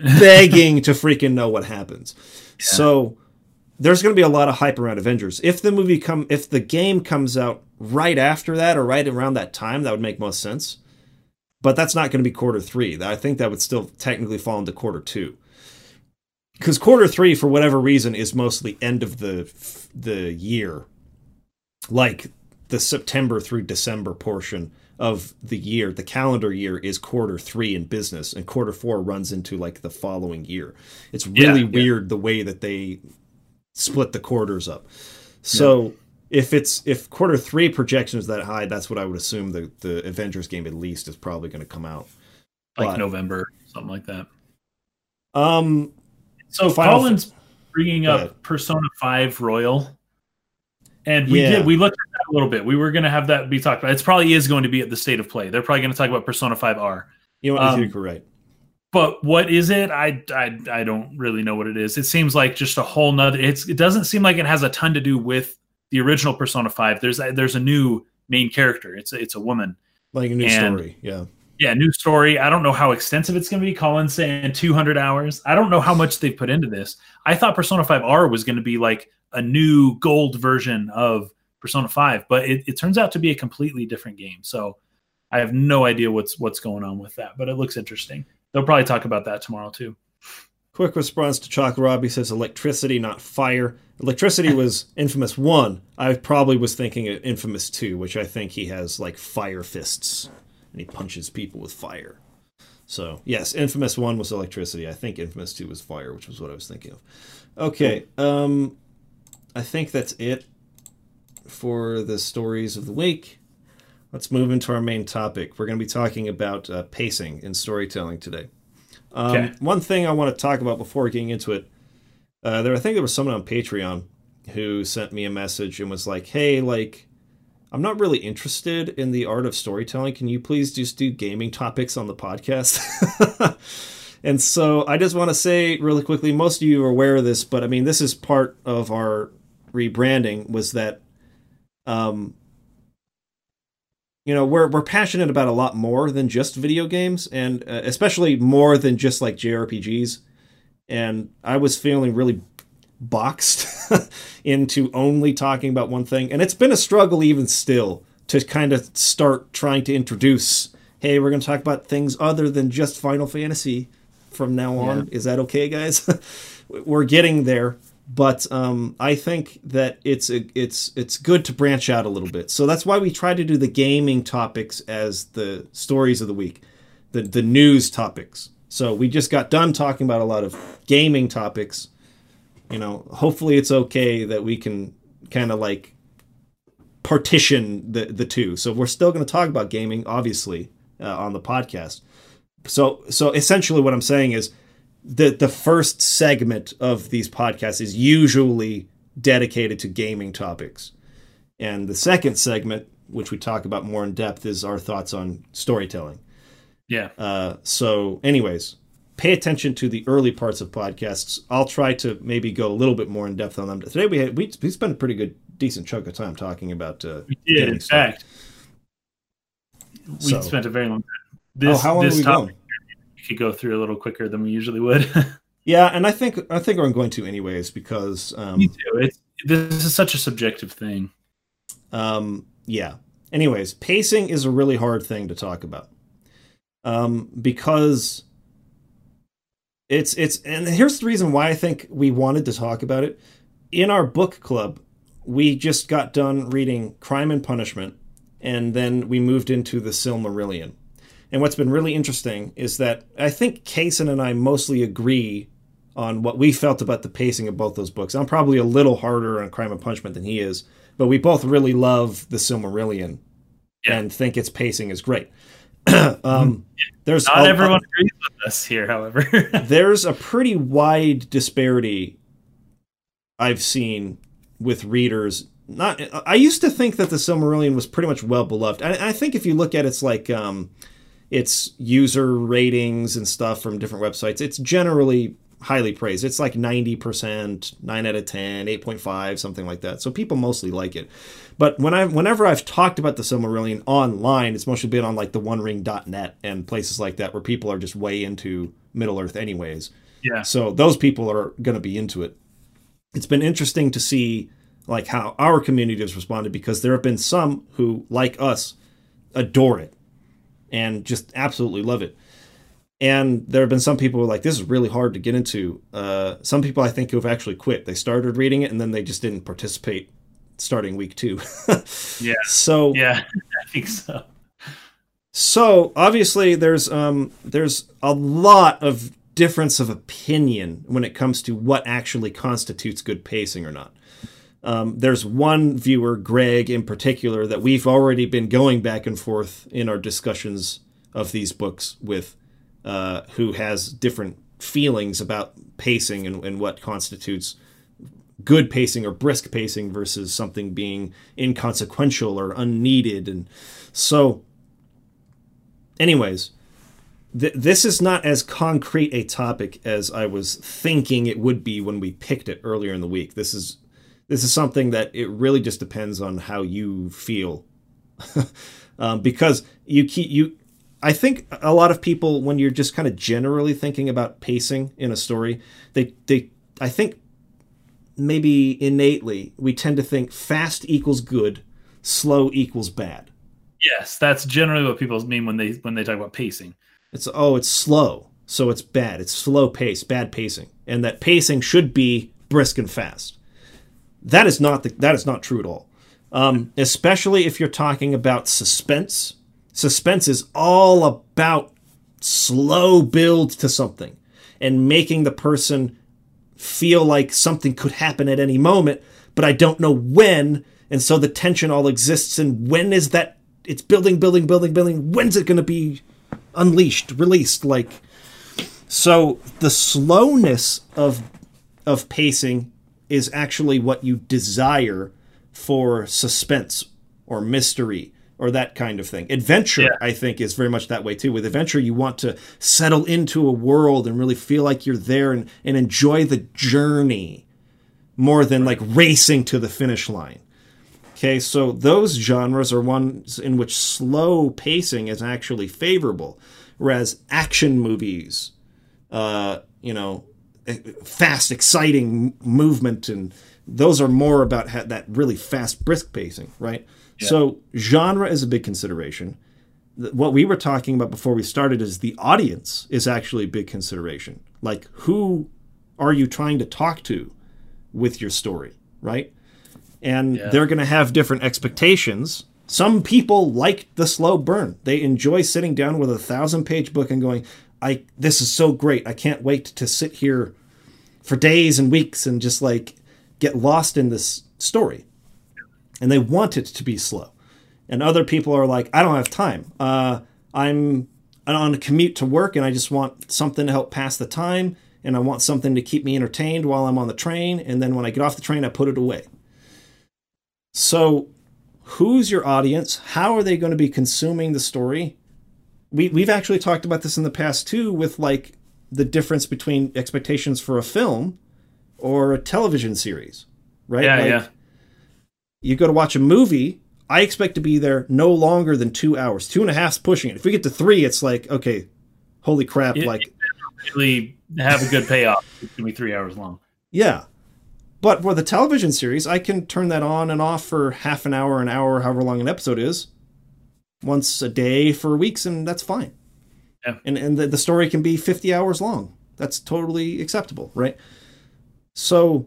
begging to freaking know what happens. So there's going to be a lot of hype around Avengers. If the movie come if the game comes out right after that or right around that time, that would make most sense. But that's not going to be quarter 3. I think that would still technically fall into quarter 2 because quarter three for whatever reason is mostly end of the the year like the september through december portion of the year the calendar year is quarter three in business and quarter four runs into like the following year it's really Yeah, yeah. weird the way that they split the quarters up so if it's if quarter three projection is that high that's what i would assume the the avengers game at least is probably going to come out like but- November, something like that. um So Final Colin's bringing up ahead. Persona Five Royal, and we Yeah. did we looked at that a little bit. We were going to have that be talked about. It's probably is going to be at the state of play. They're probably going to talk about Persona Five R. you know what I Um, think you're right But what is it? I, I I don't really know what it is. It seems like just a whole nother. It's it doesn't seem like it has a ton to do with the original Persona Five. There's a, there's a new main character. It's a, it's a woman. like a new and- story yeah Yeah, new story. I don't know how extensive it's going to be. Colin's saying 200 hours. I don't know how much they've put into this. I thought Persona 5R was going to be like a new gold version of Persona 5, but it, it turns out to be a completely different game. So I have no idea what's what's going on with that, but it looks interesting. They'll probably talk about that tomorrow too. Quick response to Chalk Robbie says electricity, not fire. Electricity was Infamous 1. I probably was thinking of Infamous 2, which I think he has like fire fists and he punches people with fire. So, yes, Infamous 1 was electricity. I think Infamous 2 was fire, which was what I was thinking of. Okay, um I think that's it for the stories of the week. Let's move into our main topic. We're going to be talking about uh, pacing in storytelling today. Um, Okay. One thing I want to talk about before getting into it, uh, there I think there was someone on Patreon who sent me a message and was like, "Hey, like, I'm not really interested in the art of storytelling. Can you please just do gaming topics on the podcast?" and so I just want to say really quickly, most of you are aware of this, but I mean, this is part of our rebranding. Was that, um, you know we're we're passionate about a lot more than just video games and uh, especially more than just like JRPGs and I was feeling really boxed into only talking about one thing. And it's been a struggle even still to kind of start trying to introduce hey we're going to talk about things other than just Final Fantasy from now on. Is that okay guys? We're getting there but um, I think that it's a, it's it's good to branch out a little bit. So that's why we try to do the gaming topics as the stories of the week, the the news topics. So we just got done talking about a lot of gaming topics. You know, hopefully it's okay that we can kind of like partition the the two. So we're still going to talk about gaming, obviously, uh, on the podcast. So so essentially, what I'm saying is the the first segment of these podcasts is usually dedicated to gaming topics, and the second segment, which we talk about more in depth, is our thoughts on storytelling. Yeah. Uh, so, anyways, pay attention to the early parts of podcasts. I'll try to maybe go a little bit more in depth on them. Today we had we we spent a pretty good decent chunk of time talking about. Uh, We did, in stuff. fact. We So- spent a very long time. oh, This, how long this are we topic going? Go through a little quicker than we usually would. Yeah, and I think I think I'm going to anyways because um, Me too. It's, this is such a subjective thing. Um, yeah. Anyways, pacing is a really hard thing to talk about. Um, because it's it's and here's the reason why I think we wanted to talk about it. In our book club, we just got done reading Crime and Punishment, and then we moved into the Silmarillion. And what's been really interesting is that I think Kaysen and I mostly agree on what we felt about the pacing of both those books. I'm probably a little harder on Crime and Punishment than he is, but we both really love the Silmarillion Yeah. and think its pacing is great. um, there's Not a- everyone agrees with us here, however. there's a pretty wide disparity I've seen with readers not. I used to think that the Silmarillion was pretty much well beloved. I, I think if you look at its like um, its user ratings and stuff from different websites, it's generally highly praised. It's like 90%, 9 out of 10, 8.5, something like that. So people mostly like it. But when I whenever I've talked about the Silmarillion online, it's mostly been on like the OneRing.net and places like that where people are just way into Middle Earth anyways. Yeah. So those people are going to be into it. It's been interesting to see like how our community has responded because there have been some who like us adore it and just absolutely love it. And there have been some people who are like this is really hard to get into. Uh, some people i think who have actually quit. They started reading it and then they just didn't participate starting week two. Yeah. So yeah i think so. So obviously there's um there's a lot of difference of opinion when it comes to what actually constitutes good pacing or not um, there's one viewer, Greg in particular, that we've already been going back and forth in our discussions of these books with, uh, who has different feelings about pacing and, and what constitutes good pacing or brisk pacing versus something being inconsequential or unneeded. And so, anyways, th- this is not as concrete a topic as I was thinking it would be when we picked it earlier in the week. This is this is something that it really just depends on how you feel. Um, because you keep you i think a lot of people when you're just kind of generally thinking about pacing in a story they they i think maybe innately we tend to think fast equals good slow equals bad. Yes that's generally what people mean when they when they talk about pacing. It's oh it's slow so it's bad. It's slow pace bad pacing. And that pacing should be brisk and fast that is not the, that is not true at all. Um, especially if you're talking about suspense. Suspense is all about slow build to something and making the person feel like something could happen at any moment, but I don't know when. And so the tension all exists. And when is that? It's building, building, building, building. When's it going to be unleashed, released? Like, so the slowness of of pacing is actually what you desire for suspense or mystery or that kind of thing. Adventure, yeah. I think, is very much that way too. With adventure, you want to settle into a world and really feel like you're there and, and enjoy the journey more than like racing to the finish line. Okay, so those genres are ones in which slow pacing is actually favorable, whereas action movies, uh, you know, fast, exciting movement, and those are more about ha- that really fast, brisk pacing, right? Yeah. So genre is a big consideration. What we were talking about before we started is the audience is actually a big consideration. Like, who are you trying to talk to with your story, right? And yeah. they're going to have different expectations. Some people like the slow burn. They enjoy sitting down with a thousand page book and going, I this is so great. I can't wait to sit here for days and weeks and just like get lost in this story. And they want it to be slow. And other people are like, I don't have time. Uh, I'm on a commute to work and I just want something to help pass the time and I want something to keep me entertained while I'm on the train. And then when I get off the train, I put it away. So, who's your audience? How are they going to be consuming the story? We we've actually talked about this in the past too with like the difference between expectations for a film or a television series, right? Yeah, like, yeah. You go to watch a movie. I expect to be there no longer than two hours. Two and a half's pushing it. If we get to three, it's like okay, holy crap! It, like really have a good payoff. It's gonna be three hours long. Yeah, but for the television series, I can turn that on and off for half an hour, an hour, however long an episode is, once a day for weeks, and that's fine. Yeah. And and the, the story can be 50 hours long. That's totally acceptable, right? So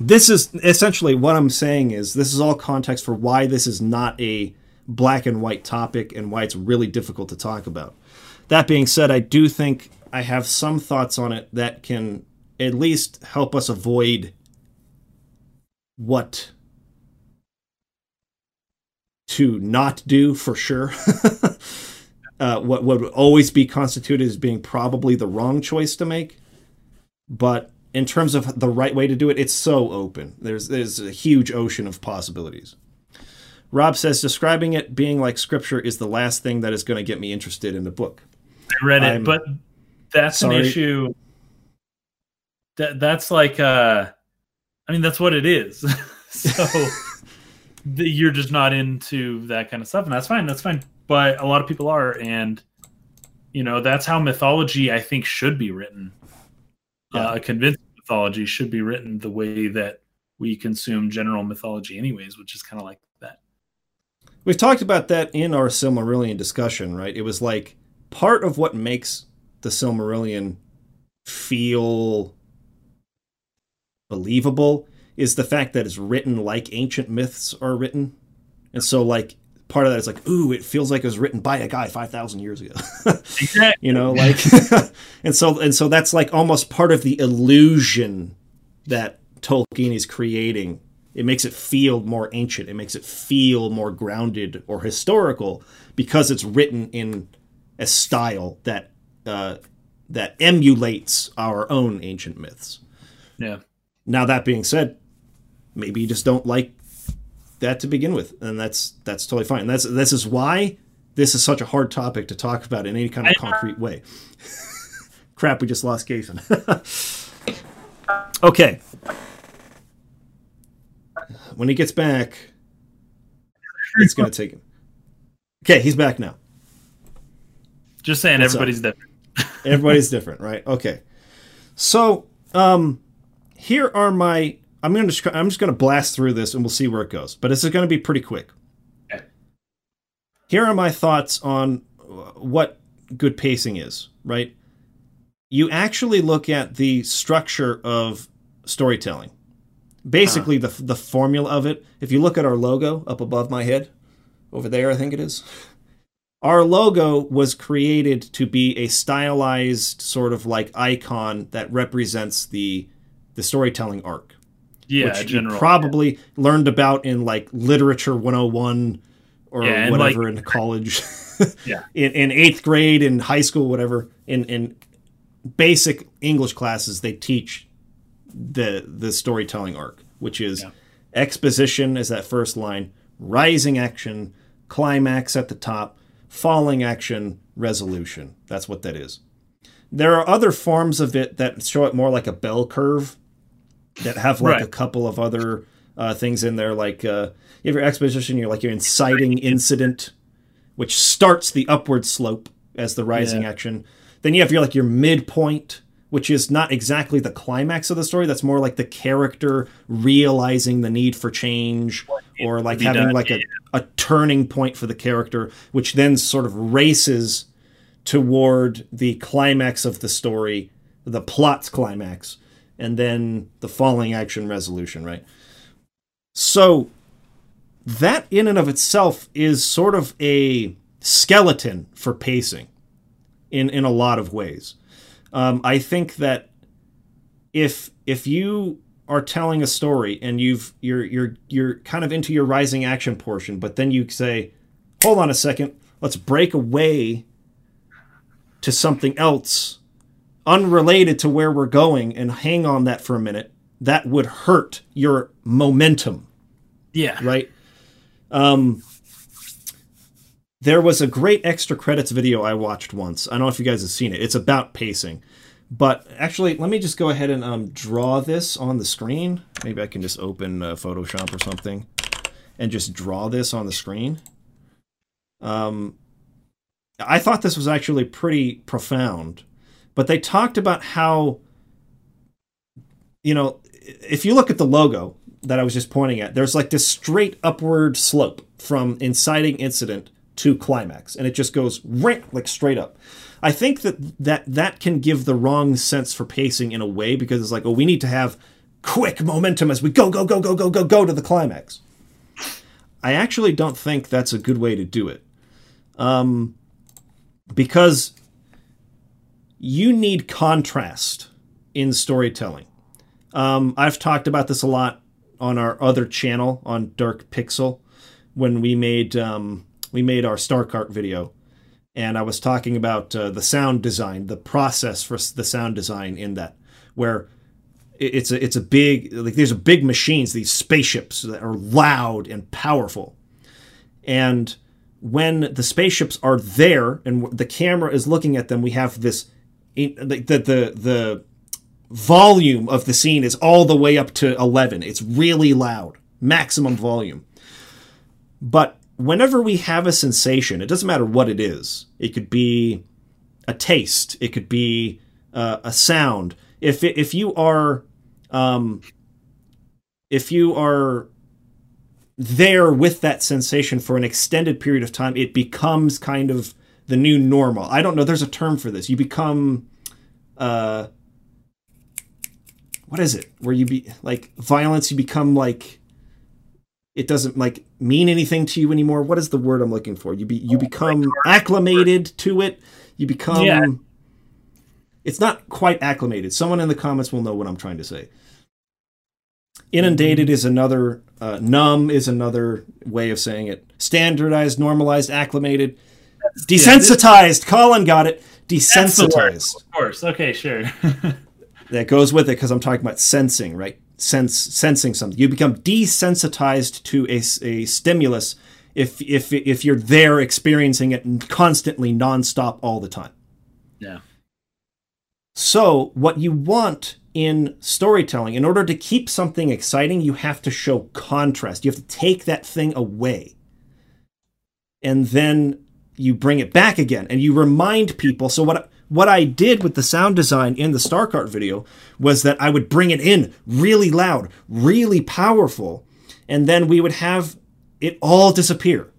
this is essentially what I'm saying is this is all context for why this is not a black and white topic and why it's really difficult to talk about. That being said, I do think I have some thoughts on it that can at least help us avoid what to not do for sure. uh, what would always be constituted as being probably the wrong choice to make. But in terms of the right way to do it, it's so open. There's there's a huge ocean of possibilities. Rob says describing it being like scripture is the last thing that is going to get me interested in the book. I read it, I'm but that's sorry. an issue. That that's like uh I mean that's what it is. so the, you're just not into that kind of stuff and that's fine. That's fine. But a lot of people are and you know, that's how mythology I think should be written. Yeah. Uh, a convincing mythology should be written the way that we consume general mythology anyways, which is kind of like that. We've talked about that in our Silmarillion discussion, right? It was like part of what makes the Silmarillion feel believable is the fact that it's written like ancient myths are written. And so like part of that is like, ooh, it feels like it was written by a guy 5,000 years ago. Exactly. you know, like and so and so that's like almost part of the illusion that Tolkien is creating. It makes it feel more ancient. It makes it feel more grounded or historical because it's written in a style that uh, that emulates our own ancient myths. Yeah. Now that being said, maybe you just don't like that to begin with, and that's that's totally fine. That's this is why this is such a hard topic to talk about in any kind of concrete way. Crap, we just lost Kaysen. okay. When he gets back, it's gonna take him. Okay, he's back now. Just saying What's up? everybody's different. Everybody's different, right? Okay. So, um, here are my. I'm gonna. Just, I'm just gonna blast through this, and we'll see where it goes. But this is gonna be pretty quick. Okay. Here are my thoughts on what good pacing is. Right. You actually look at the structure of storytelling. Basically, uh-huh. the the formula of it. If you look at our logo up above my head, over there, I think it is. Our logo was created to be a stylized sort of like icon that represents the the storytelling arc, Yeah, which general. you probably learned about in like literature 101 or Yeah, whatever in college. Yeah. in, in eighth grade, in high school, whatever. In in basic English classes, they teach the the storytelling arc, which is Yeah. exposition is that first line, rising action, climax at the top, falling action, resolution. That's what that is. There are other forms of it that show it more like a bell curve that have like Right. a couple of other uh, things in there. Like uh, you have your exposition, you're like your inciting incident, which starts the upward slope as the rising Yeah. action. Then you have your like your midpoint, which is not exactly the climax of the story. That's more like the character realizing the need for change, or like having done, like a, a turning point for the character, which then sort of races toward the climax of the story, the plot's climax, and then the falling action resolution, right? So that in and of itself is sort of a skeleton for pacing in in a lot of ways. Um, I think that if if you are telling a story and you've you're you're you're kind of into your rising action portion, but then you say, "Hold on a second, let's break away to something else unrelated to where we're going and hang on that for a minute." That would hurt your momentum Yeah. right? Um, there was a great extra credits video I watched once. I don't know if you guys have seen it. It's about pacing. But actually, let me just go ahead and um, draw this on the screen. Maybe I can just open uh, Photoshop or something and just draw this on the screen. Um, I thought this was actually pretty profound. But they talked about how, you know, if you look at the logo that I was just pointing at, there's like this straight upward slope from inciting incident to climax, and it just goes right like straight up. I think that that that can give the wrong sense for pacing in a way because it's like, oh, we need to have quick momentum as we go, go, go, go, go, go, go to the climax. I actually don't think that's a good way to do it, um, because you need contrast in storytelling. Um, I've talked about this a lot on our other channel on Dark Pixel when we made um, we made our Starcart video, and I was talking about uh, the sound design, the process for the sound design in that, where it's a it's a big like these are big machines, these spaceships that are loud and powerful, and when the spaceships are there and the camera is looking at them, we have this the the the, the volume of the scene is all the way up to 11. It's really loud, maximum volume. But whenever we have a sensation, it doesn't matter what it is. It could be a taste, it could be uh, a sound. If it, if you are um, if you are there with that sensation for an extended period of time, it becomes kind of the new normal. I don't know. There's a term for this. You become, uh, what is it? Where you be like violence? You become like it doesn't like mean anything to you anymore. What is the word I'm looking for? You be you become acclimated to it. You become. Yeah. It's not quite acclimated. Someone in the comments will know what I'm trying to say. Inundated is another. Uh, numb is another way of saying it. Standardized, normalized, acclimated, desensitized. Colin got it. Word, Desensitized. of course. Okay, sure. That goes with it because I'm talking about sensing, right? Sense sensing something. You become desensitized to a, a stimulus if if if you're there experiencing it constantly, nonstop, all the time. yeah. So, what you want in storytelling, in order to keep something exciting, you have to show contrast. You have to take that thing away. And then you bring it back again and you remind people. So, what, what I did with the sound design in the StarCart video was that I would bring it in really loud, really powerful, and then we would have it all disappear.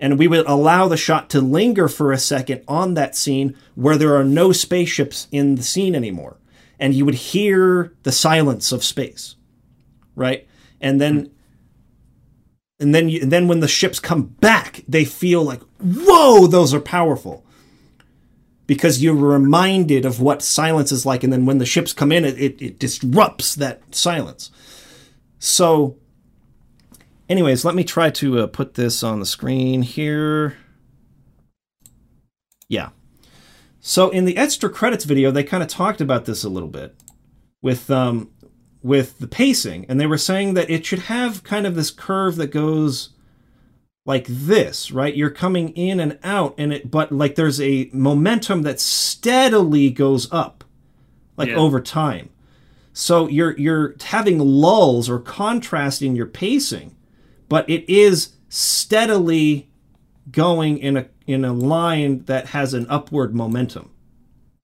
And we would allow the shot to linger for a second on that scene where there are no spaceships in the scene anymore. And you would hear the silence of space right? And then and then you, and then when the ships come back they feel like whoa those are powerful because you're reminded of what silence is like and then when the ships come in it, it, it disrupts that silence so anyways, let me try to uh, put this on the screen here. Yeah. So in the extra credits video, they kind of talked about this a little bit with um with the pacing, and they were saying that it should have kind of this curve that goes like this, right? You're coming in and out, and it but like there's a momentum that steadily goes up, like Yeah. over time. So you're you're having lulls or contrasting your pacing, but it is steadily going in a in a line that has an upward momentum.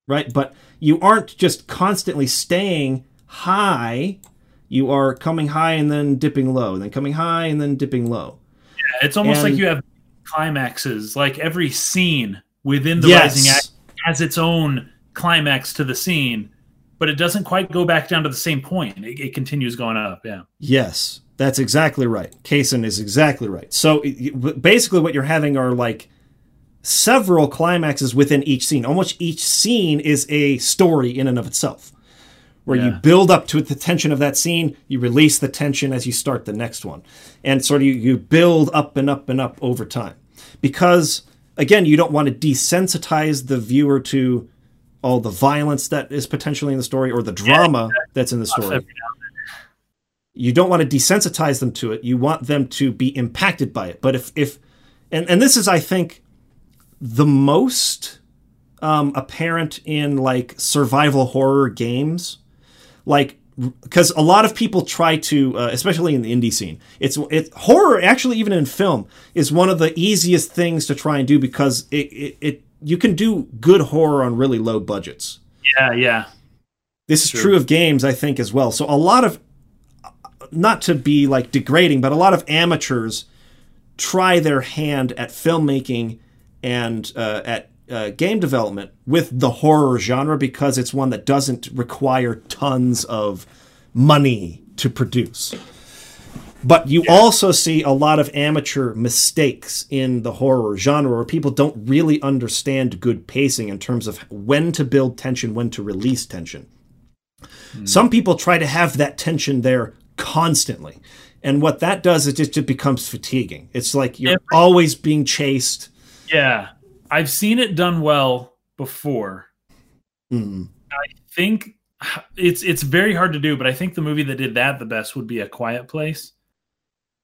Right? But you aren't just constantly staying high. You are coming high and then dipping low, and then coming high and then dipping low. Yeah, It's almost like you have climaxes. Like every scene within the Yes. Rising Act has its own climax to the scene, but it doesn't quite go back down to the same point. It, it continues going up. Yeah. Yes, that's exactly right. Kaysen is exactly right. So basically, what you're having are like several climaxes within each scene. Almost each scene is a story in and of itself, where you build up to the tension of that scene, you release the tension as you start the next one, and sort of you, you build up and up and up over time. Because again, you don't want to desensitize the viewer to all the violence that is potentially in the story or the drama that's in the story. you don't want to desensitize them to it. You want them to be impacted by it. But if if and and this is i think the most um, apparent in like survival horror games like because a lot of people try to uh, especially in the indie scene it's it horror actually even in film is one of the easiest things to try and do because it, it, it you can do good horror on really low budgets Yeah. Yeah. this is Sure. true of games, I think, as well. So a lot of, not to be like degrading, but a lot of amateurs try their hand at filmmaking and uh, at uh, game development with the horror genre because it's one that doesn't require tons of money to produce. But you also see a lot of amateur mistakes in the horror genre where people don't really understand good pacing in terms of when to build tension, when to release tension. Some people try to have that tension there constantly. And what that does is just it becomes fatiguing. It's like you're Every- always being chased. Yeah. I've seen it done well before. Mm. I think it's it's very hard to do, but I think the movie that did that the best would be A Quiet Place.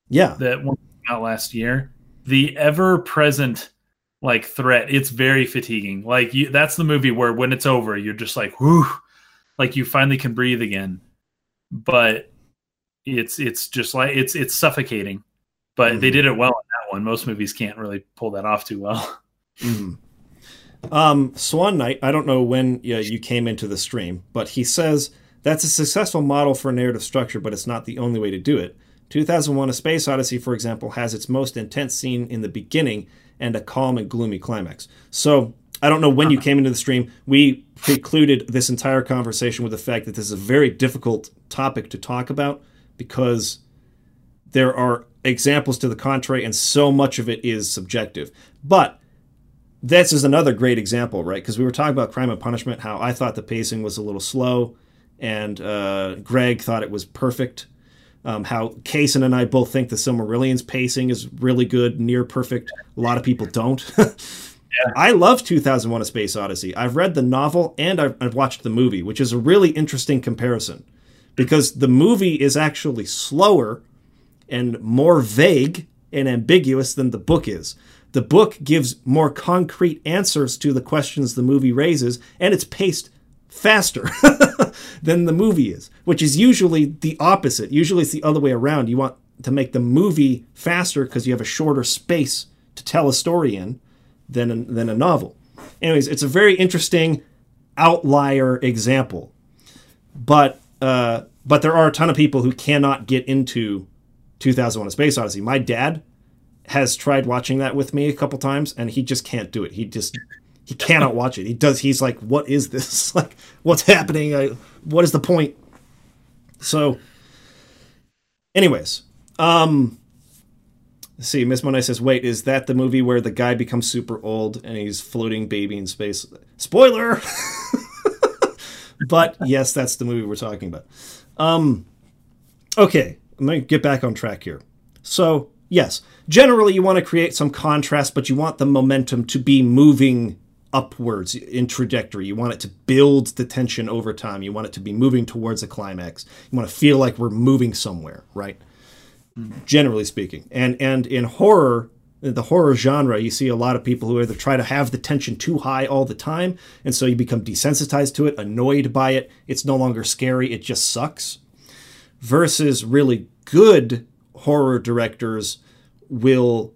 Yeah, that one out last year. The ever present like threat, it's very fatiguing. Like you, that's the movie where when it's over, you're just like, whoo, like you finally can breathe again. But it's it's just like it's it's suffocating. But mm-hmm. they did it well in that one. Most movies can't really pull that off too well. Mm-hmm. Um, Swan Knight, I don't know when yeah, you came into the stream, but he says that's a successful model for narrative structure, but it's not the only way to do it. 2001 A Space Odyssey, for example, has its most intense scene in the beginning and a calm and gloomy climax. So I don't know when you came into the stream. We precluded this entire conversation with the fact that this is a very difficult topic to talk about because there are examples to the contrary and so much of it is subjective. But this is another great example, right? Because we were talking about Crime and Punishment, how I thought the pacing was a little slow, and uh, Greg thought it was perfect. Um, how Kaysen and I both think the Silmarillion's pacing is really good, near perfect. A lot of people don't. yeah. I love 2001: A Space Odyssey. I've read the novel and I've, I've watched the movie, which is a really interesting comparison because the movie is actually slower and more vague and ambiguous than the book is. The book gives more concrete answers to the questions the movie raises, and it's paced faster than the movie is, which is usually the opposite. Usually it's the other way around. You want to make the movie faster because you have a shorter space to tell a story in than a, than a novel. Anyways, it's a very interesting outlier example, but uh, but there are a ton of people who cannot get into 2001: A Space Odyssey. My dad has tried watching that with me a couple times and he just can't do it. He just he cannot watch it. He does he's like what is this? like what's happening? I, what is the point? So anyways, um see Miss Monet says wait, is that the movie where the guy becomes super old and he's floating baby in space? Spoiler. but yes, that's the movie we're talking about. Um okay, going to get back on track here. So, yes, generally you want to create some contrast, but you want the momentum to be moving upwards in trajectory. You want it to build the tension over time. You want it to be moving towards a climax. You want to feel like we're moving somewhere, right? Generally speaking. And and in horror, the horror genre, you see a lot of people who either try to have the tension too high all the time, and so you become desensitized to it, annoyed by it. It's no longer scary, it just sucks. Versus really good horror directors will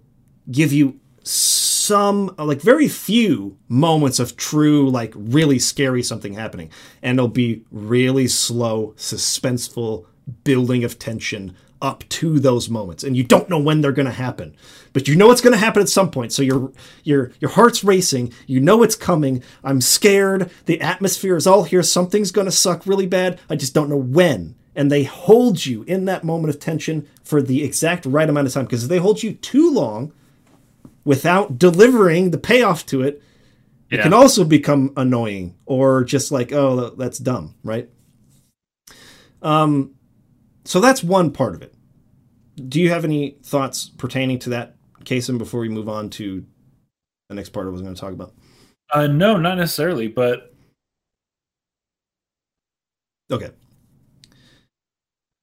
give you some like very few moments of true like really scary something happening. And it'll be really slow suspenseful building of tension up to those moments. And you don't know when they're going to happen. But you know it's going to happen at some point. So your your your heart's racing. You know it's coming. I'm scared. The atmosphere is all here. Something's going to suck really bad. I just don't know when and they hold you in that moment of tension for the exact right amount of time. Because if they hold you too long without delivering the payoff to it, yeah. it can also become annoying or just like, oh, that's dumb, right? Um, so that's one part of it. Do you have any thoughts pertaining to that, Kaysen, before we move on to the next part I was going to talk about? Uh, no, not necessarily, but okay.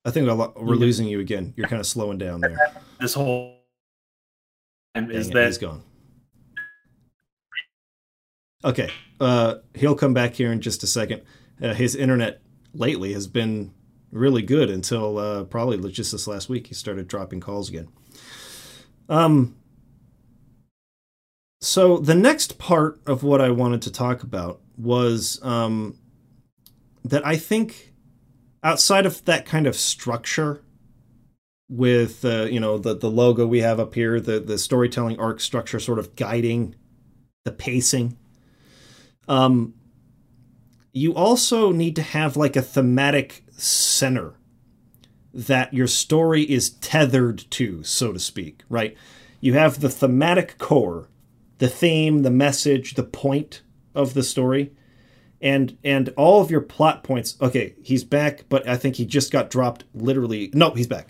I think we're losing you again. You're kind of slowing down there. This whole time is that he's gone. Okay, uh, he'll come back here in just a second. Uh, his internet lately has been really good until uh, probably just this last week. He started dropping calls again. Um. So the next part of what I wanted to talk about was um, that I think outside of that kind of structure with uh, you know the the logo we have up here, the the storytelling arc structure sort of guiding the pacing. Um, you also need to have like a thematic center that your story is tethered to, so to speak, right? You have the thematic core, the theme, the message, the point of the story, and and all of your plot points. Okay, he's back, but I think he just got dropped. Literally, no, he's back.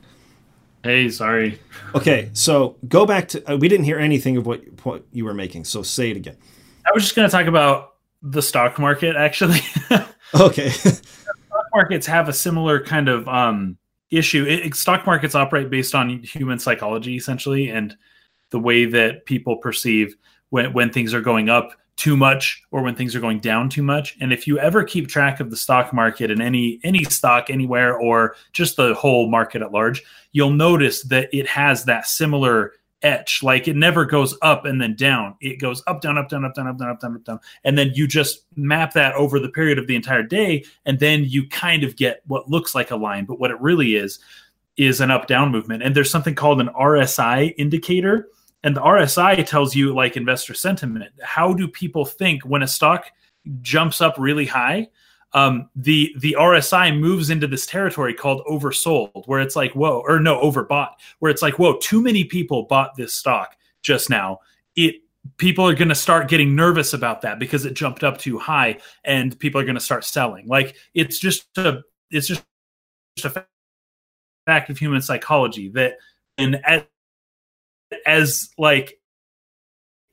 Hey, sorry. Okay, so go back to. Uh, we didn't hear anything of what what you were making, so say it again. I was just going to talk about the stock market, actually. okay. stock markets have a similar kind of um, issue. It, it- stock markets operate based on human psychology, essentially, and the way that people perceive when, when things are going up too much or when things are going down too much. And if you ever keep track of the stock market and any any stock anywhere or just the whole market at large, you'll notice that it has that similar etch. Like it never goes up and then down. It goes up, down, up, down, up, down, up, down, up, down, up, down. And then you just map that over the period of the entire day. And then you kind of get what looks like a line, but what it really is is an up down movement. And there's something called an RSI indicator. And the RSI tells you like investor sentiment. How do people think when a stock jumps up really high? Um, the the RSI moves into this territory called oversold, where it's like, whoa, or no, overbought, where it's like, whoa, too many people bought this stock just now. It people are going to start getting nervous about that because it jumped up too high, and people are going to start selling. Like it's just a it's just a fact of human psychology that and as, as like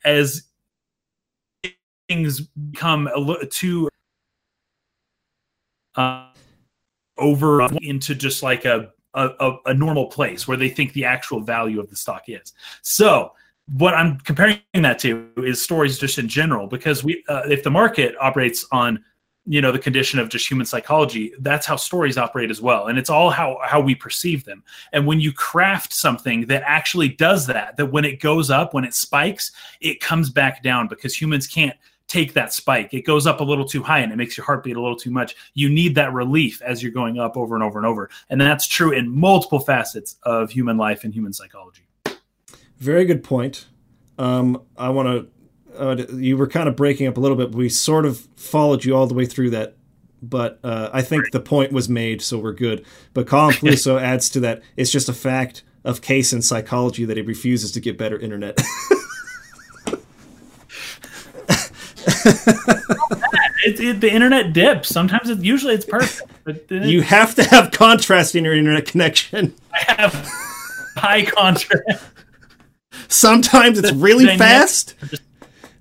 as things become a little too uh, over into just like a, a a normal place where they think the actual value of the stock is. So what I'm comparing that to is stories just in general because we uh, if the market operates on you know the condition of just human psychology that's how stories operate as well. And it's all how how we perceive them. And when you craft something that actually does that that when it goes up when it spikes it comes back down because humans can't take that spike. It goes up a little too high and it makes your heart beat a little too much. You need that relief as you're going up over and over and over. And that's true in multiple facets of human life and human psychology. Very good point. Um, I want to. Uh, you were kind of breaking up a little bit. But we sort of followed you all the way through that, but uh, I think the point was made, so we're good. But Colin Peluso adds to that: it's just a fact of Kaysen psychology that he refuses to get better internet. it, it, the internet dips sometimes it usually it's perfect but then you have to have contrast in your internet connection. i have high contrast Sometimes it's really Then you- fast,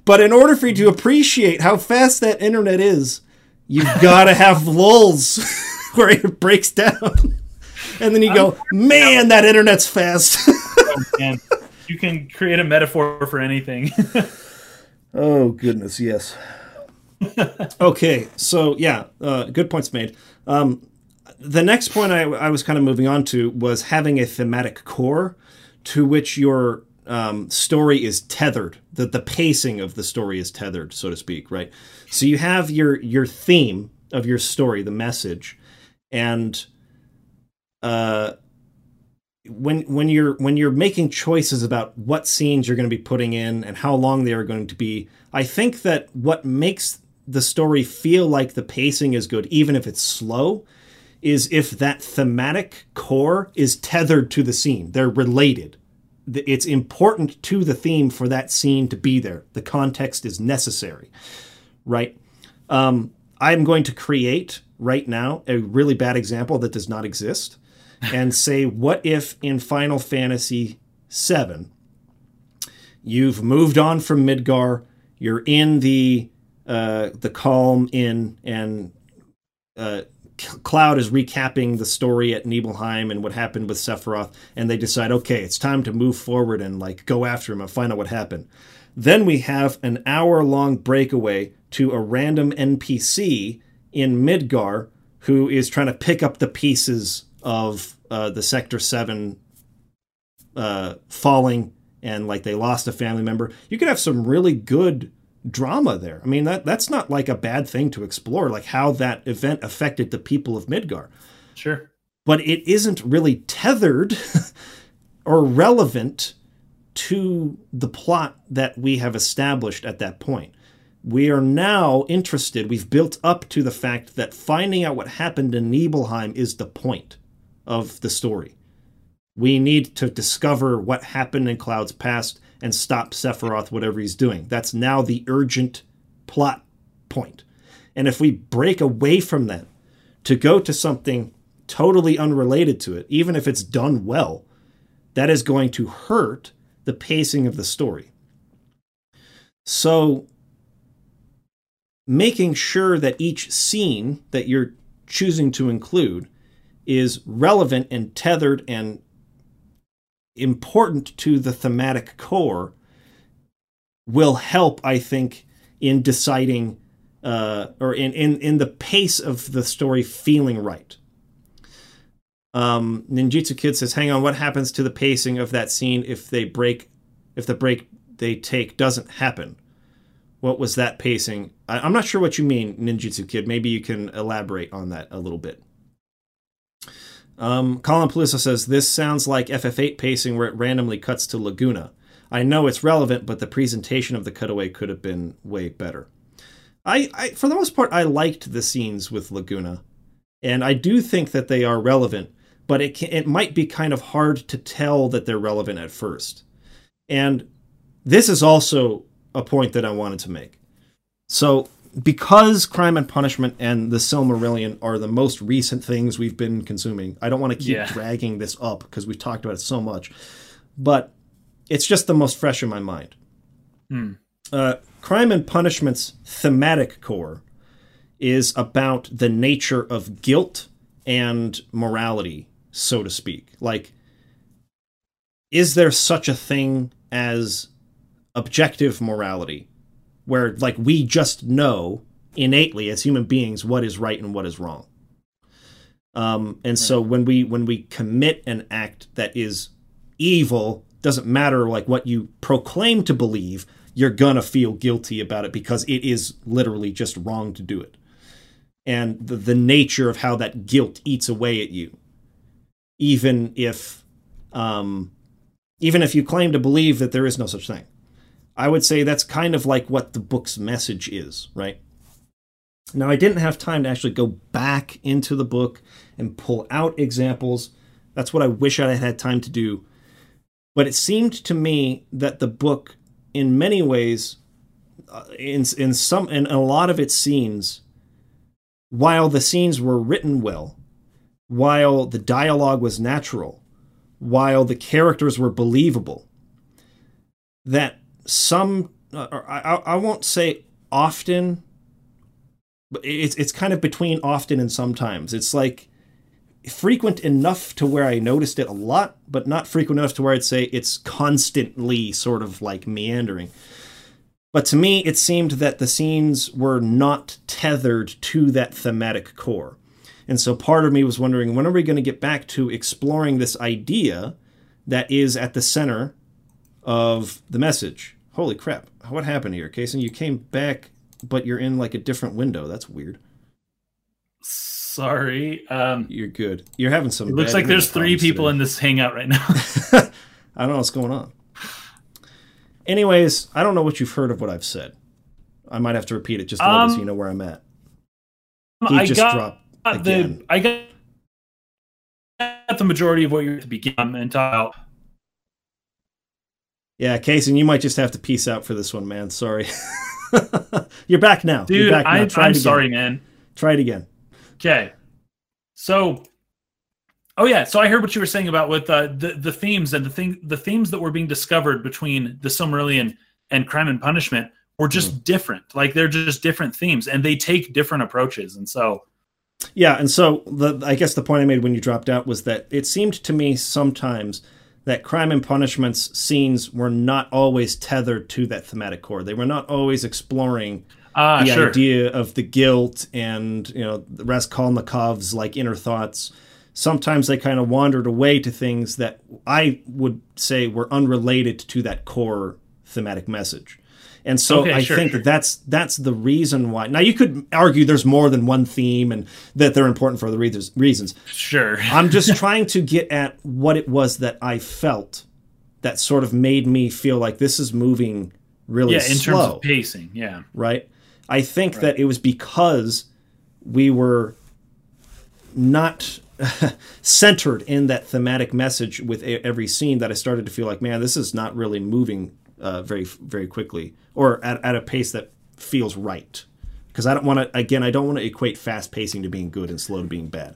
but in order for you to appreciate how fast that internet is, you've got to have lulls where it breaks down. And then you go, man, that internet's fast. and you can create a metaphor for anything oh, goodness, yes. okay, so yeah, uh, good points made. Um, the next point I, I was kind of moving on to was having a thematic core to which your um, story is tethered. That the pacing of the story is tethered, so to speak, right? So you have your your theme of your story, the message, and uh, when when you're when you're making choices about what scenes you're going to be putting in and how long they are going to be, I think that what makes the story feel like the pacing is good, even if it's slow, is if that thematic core is tethered to the scene. They're related. It's important to the theme for that scene to be there. The context is necessary, right? Um, I'm going to create right now a really bad example that does not exist and say, what if in Final Fantasy VII, you've moved on from Midgar, you're in the uh, the Kalm Inn, and uh, Cloud is recapping the story at Nibelheim and what happened with Sephiroth, and they decide, okay, it's time to move forward and like go after him and find out what happened. Then we have an hour long breakaway to a random NPC in Midgar who is trying to pick up the pieces of uh, the Sector 7 uh, falling and like they lost a family member. You could have some really good drama there. I mean, that that's not like a bad thing to explore, like how that event affected the people of Midgar. sure But it isn't really tethered or relevant to the plot that we have established at that point. We are now interested, we've built up to the fact that finding out what happened in Nibelheim is the point of the story. We need to discover what happened in Cloud's past and stop Sephiroth, whatever he's doing. That's now the urgent plot point. And if we break away from that to go to something totally unrelated to it, even if it's done well, that is going to hurt the pacing of the story. So, making sure that each scene that you're choosing to include is relevant and tethered and important to the thematic core will help, I think, in deciding uh, or in, in, in the pace of the story feeling right. Um, Ninjutsu Kid says, "Hang on, what happens to the pacing of that scene if they break, if the break they take doesn't happen? What was that pacing? I, I'm not sure what you mean, Ninjutsu Kid. Maybe you can elaborate on that a little bit." Um, Colin Palisa says, This sounds like FF8 pacing where it randomly cuts to Laguna. I know it's relevant, but the presentation of the cutaway could have been way better. I, I for the most part, I liked the scenes with Laguna, and I do think that they are relevant, but it can, it might be kind of hard to tell that they're relevant at first. And this is also a point that I wanted to make. So because Crime and Punishment and The Silmarillion are the most recent things we've been consuming, I don't want to keep Yeah. dragging this up because we've talked about it so much, but it's just the most fresh in my mind. Hmm. Uh, Crime and Punishment's thematic core is about the nature of guilt and morality, so to speak. Like, is there such a thing as objective morality? Where like we just know innately as human beings what is right and what is wrong. Um, and so when we when we commit an act that is evil, doesn't matter like what you proclaim to believe, you're gonna feel guilty about it because it is literally just wrong to do it. And the, the nature of how that guilt eats away at you, even if um, even if you claim to believe that there is no such thing. I would say that's kind of like what the book's message is, right? Now, I didn't have time to actually go back into the book and pull out examples. That's what I wish I had had time to do. But it seemed to me that the book, in many ways, uh, in in some in a lot of its scenes, while the scenes were written well, while the dialogue was natural, while the characters were believable, that some uh, I, I won't say often but it's it's kind of between often and sometimes. It's like frequent enough to where i noticed it a lot but not frequent enough to where i'd say it's constantly sort of like meandering. But to me it seemed that the scenes were not tethered to that thematic core. And so part of me was wondering when are we going to get back to exploring this idea that is at the center of the message Holy crap. What happened here, Kaysen? You came back, but you're in like a different window. That's weird. Sorry. Um, You're good. You're having some. it looks like there's three people today. in this hangout right now. I don't know what's going on. Anyways, I don't know what you've heard of what I've said. I might have to repeat it just a little bit so Um, you know where I'm at. He I just got dropped the again. I got the majority of what you're at the beginning and talk about. Yeah, Kaysen, you might just have to peace out for this one, man. Sorry. you're back now. You're Dude, back now. I, Try I'm it again. sorry, man. Try it again. Okay. So, oh yeah. So I heard what you were saying about with uh, the the themes and the thing the themes that were being discovered between the Silmarillion and Crime and Punishment were just Mm-hmm. different. Like they're just different themes, and they take different approaches. And so, Yeah, and so the I guess the point I made when you dropped out was that it seemed to me sometimes that crime and punishments scenes were not always tethered to that thematic core. They were not always exploring ah, the sure. idea of the guilt and you know Raskolnikov's like inner thoughts. Sometimes they kind of wandered away to things that I would say were unrelated to that core thematic message. And so Okay, I sure, think sure. that that's that's the reason why. Now you could argue there's more than one theme and that they're important for other reasons- reasons. Sure. I'm just trying to get at what it was that I felt that sort of made me feel like this is moving really yeah, in slow terms of pacing. Yeah. right? I think that it was because we were not centered in that thematic message with every scene that I started to feel like, man, this is not really moving uh, very very quickly or at, at a pace that feels right. Because I don't want to, again, I don't want to equate fast pacing to being good and slow to being bad.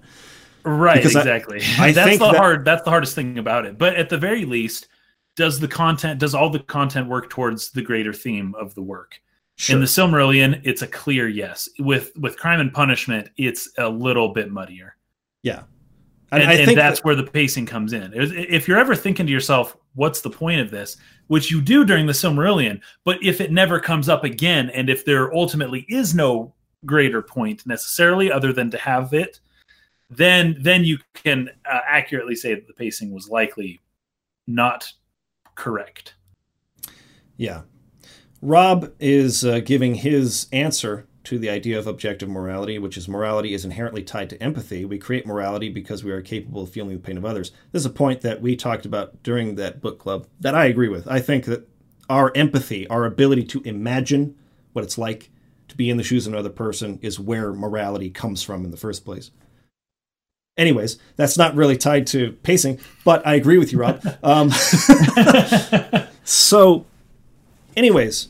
Right, Because exactly. I that's think the that- hard that's the hardest thing about it. But at the very least, does the content does all the content work towards the greater theme of the work? In the Silmarillion, it's a clear yes. With with Crime and Punishment, it's a little bit muddier. Yeah, and, and, and that's that, where the pacing comes in. If you're ever thinking to yourself, "What's the point of this?" which you do during the Silmarillion, but if it never comes up again, and if there ultimately is no greater point necessarily, other than to have it, then then you can uh, accurately say that the pacing was likely not correct. Yeah. Rob is uh, giving his answer to the idea of objective morality, which is morality is inherently tied to empathy. We create morality because we are capable of feeling the pain of others. This is a point that we talked about during that book club that I agree with. I think that our empathy, our ability to imagine what it's like to be in the shoes of another person, is where morality comes from in the first place. Anyways, that's not really tied to pacing, but I agree with you, Rob. Um, so, anyways,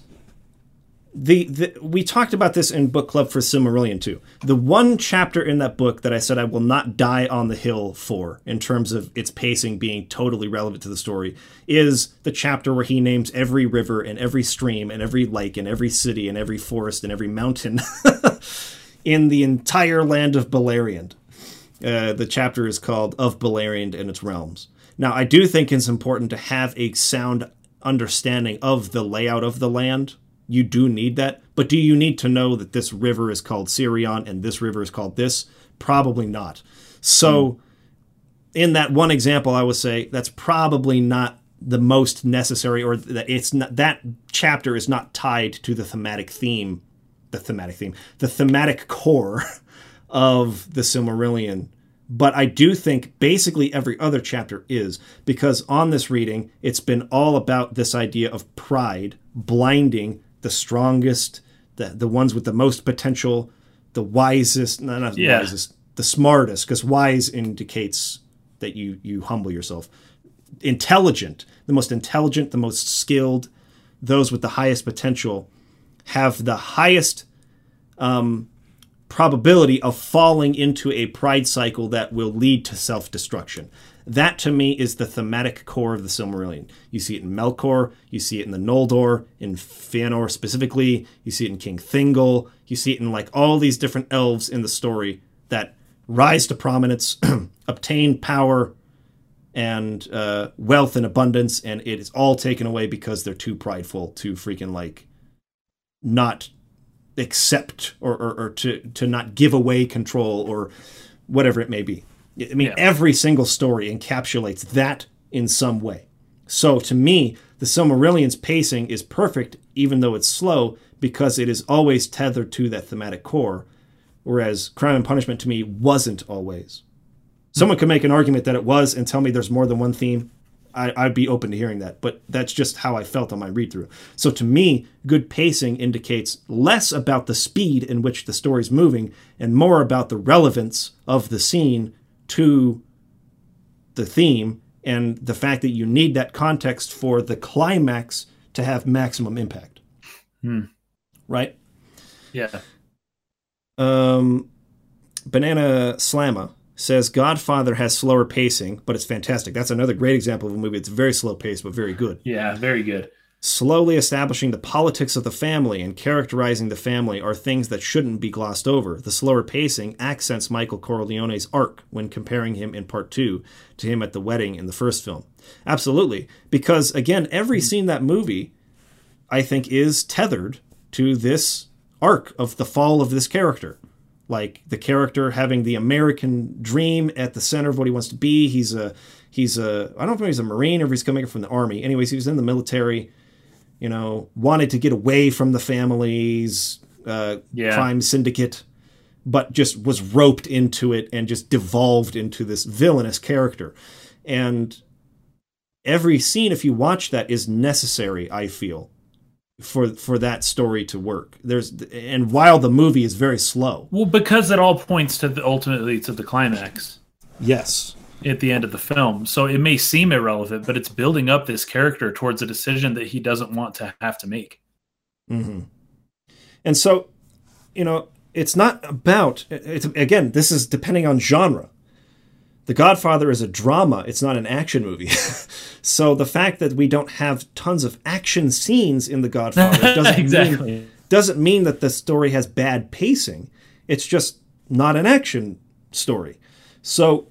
the, the, we talked about this in book club for Silmarillion too. The one chapter in that book that I said I will not die on the hill for, in terms of its pacing being totally relevant to the story, is the chapter where he names every river and every stream and every lake and every city and every forest and every mountain in the entire land of Beleriand. Uh, the chapter is called Of Beleriand and Its Realms. Now, I do think it's important to have a sound understanding of the layout of the land. You do need that. But do you need to know that this river is called Sirion and this river is called this? Probably not. So, mm. in that one example, I would say that's probably not the most necessary, or that it's not that chapter is not tied to the thematic theme, the thematic theme, the thematic core of the Silmarillion. But I do think basically every other chapter is, because on this reading, it's been all about this idea of pride blinding the strongest, the, the ones with the most potential, the wisest, no, not yeah. wisest, the smartest, because wise indicates that you, you humble yourself. Intelligent, the most intelligent, the most skilled, those with the highest potential have the highest um, probability of falling into a pride cycle that will lead to self destruction. That to me is the thematic core of the Silmarillion. You see it in Melkor, you see it in the Noldor, in Fëanor specifically, you see it in King Thingol, you see it in like all these different elves in the story that rise to prominence, obtain power and uh, wealth and abundance, and it is all taken away because they're too prideful to freaking like not accept or, or, or, to, to not give away control or whatever it may be. I mean, yeah. every single story encapsulates that in some way. So to me, the Silmarillion's pacing is perfect, even though it's slow, because it is always tethered to that thematic core, whereas Crime and Punishment to me wasn't always. Someone could make an argument that it was and tell me there's more than one theme. I, would be open to hearing that, but that's just how I felt on my read through. So to me, good pacing indicates less about the speed in which the story's moving and more about the relevance of the scene to the theme and the fact that you need that context for the climax to have maximum impact. Hmm. Right? Yeah. Um, Banana Slamma says Godfather has slower pacing, but it's fantastic. That's another great example of a movie. It's very slow paced, but very good. Yeah, very good. Slowly establishing the politics of the family and characterizing the family are things that shouldn't be glossed over. The slower pacing accents Michael Corleone's arc when comparing him in part two to him at the wedding in the first film. Absolutely. Because, again, every hmm. scene that movie, I think, is tethered to this arc of the fall of this character like the character having the American dream at the center of what he wants to be. He's a he's a I don't know if he's a Marine or if he's coming from the army. Anyways, he was in the military. You know, wanted to get away from the family's uh, yeah. crime syndicate, but just was roped into it and just devolved into this villainous character. And every scene, if you watch that, is necessary. I feel for for that story to work. There's and while the movie is very slow. Well, because it all points to the ultimately to the climax. Yes. At the end of the film. So it may seem irrelevant, but it's building up this character towards a decision that he doesn't want to have to make. Mm-hmm. And so, you know, it's not about it's again, this is depending on genre. The Godfather is a drama, it's not an action movie. so the fact that we don't have tons of action scenes in The Godfather doesn't exactly. mean doesn't mean that the story has bad pacing. It's just not an action story. So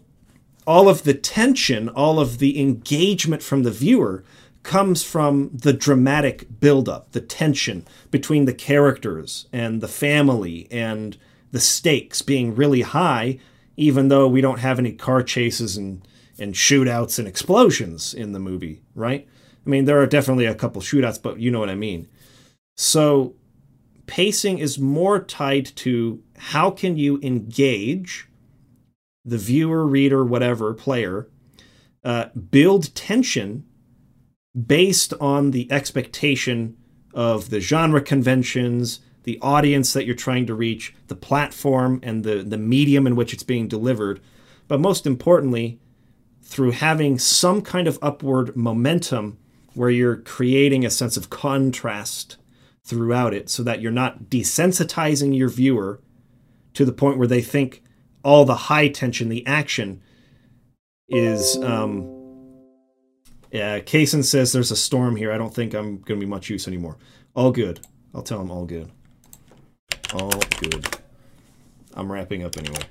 all of the tension, all of the engagement from the viewer comes from the dramatic buildup, the tension between the characters and the family and the stakes being really high, even though we don't have any car chases and, and shootouts and explosions in the movie, right? I mean, there are definitely a couple shootouts, but you know what I mean. So pacing is more tied to how can you engage the viewer, reader, whatever, player, uh, build tension based on the expectation of the genre conventions, the audience that you're trying to reach, the platform, and the, the medium in which it's being delivered. But most importantly, through having some kind of upward momentum where you're creating a sense of contrast throughout it so that you're not desensitizing your viewer to the point where they think all the high tension, the action is um, yeah, Kaysen says there's a storm here. I don't think I'm going to be much use anymore. All good. I'll tell him all good. All good. I'm wrapping up anyway.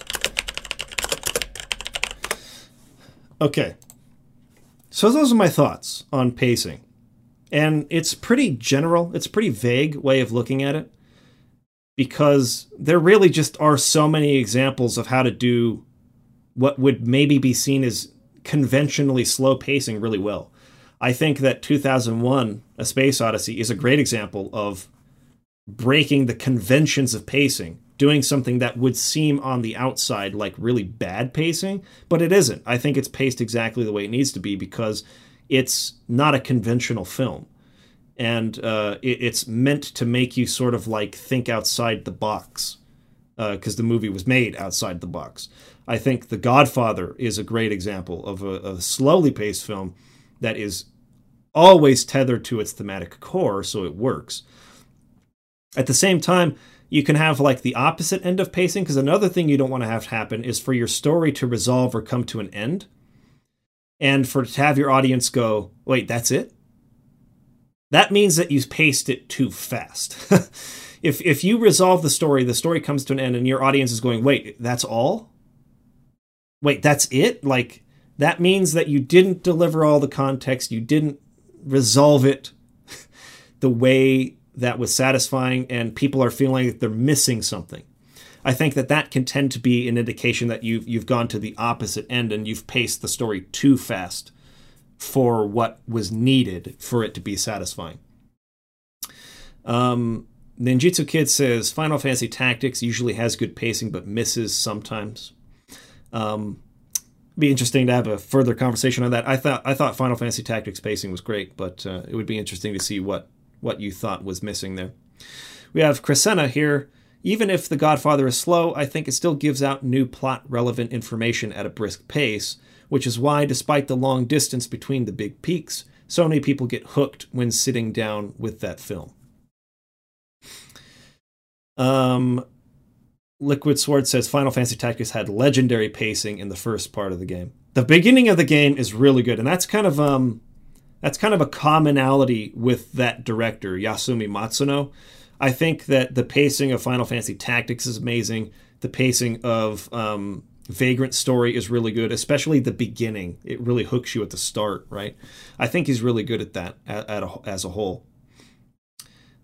Okay. So those are my thoughts on pacing. And it's pretty general, it's pretty vague way of looking at it because there really just are so many examples of how to do what would maybe be seen as conventionally slow pacing really well. I think that 2001 A Space Odyssey is a great example of breaking the conventions of pacing, doing something that would seem on the outside like really bad pacing, but it isn't. I think it's paced exactly the way it needs to be because it's not a conventional film. And uh, it, it's meant to make you sort of like think outside the box because uh, the movie was made outside the box. I think The Godfather is a great example of a, a slowly paced film that is always tethered to its thematic core, so it works. At the same time, you can have like the opposite end of pacing because another thing you don't want to have happen is for your story to resolve or come to an end and for to have your audience go wait that's it that means that you paced it too fast. If if you resolve the story the story comes to an end and your audience is going wait that's all? Wait that's it? Like that means that you didn't deliver all the context, you didn't resolve it the way that was satisfying, and people are feeling that they're missing something. I think that that can tend to be an indication that you've you've gone to the opposite end and you've paced the story too fast for what was needed for it to be satisfying. Um, Kid says Final Fantasy Tactics usually has good pacing but misses sometimes. Um, be interesting to have a further conversation on that. I thought I thought Final Fantasy Tactics pacing was great, but uh, it would be interesting to see what what you thought was missing there. We have Crescenta here. Even if The Godfather is slow, I think it still gives out new plot relevant information at a brisk pace, which is why, despite the long distance between the big peaks, so many people get hooked when sitting down with that film. Um, Liquid Sword says Final Fantasy Tactics had legendary pacing in the first part of the game. The beginning of the game is really good, and that's kind of um that's kind of a commonality with that director, Yasumi Matsuno. I think that the pacing of Final Fantasy Tactics is amazing. The pacing of um, Vagrant Story is really good, especially the beginning. It really hooks you at the start, right? I think he's really good at that at, at a, as a whole.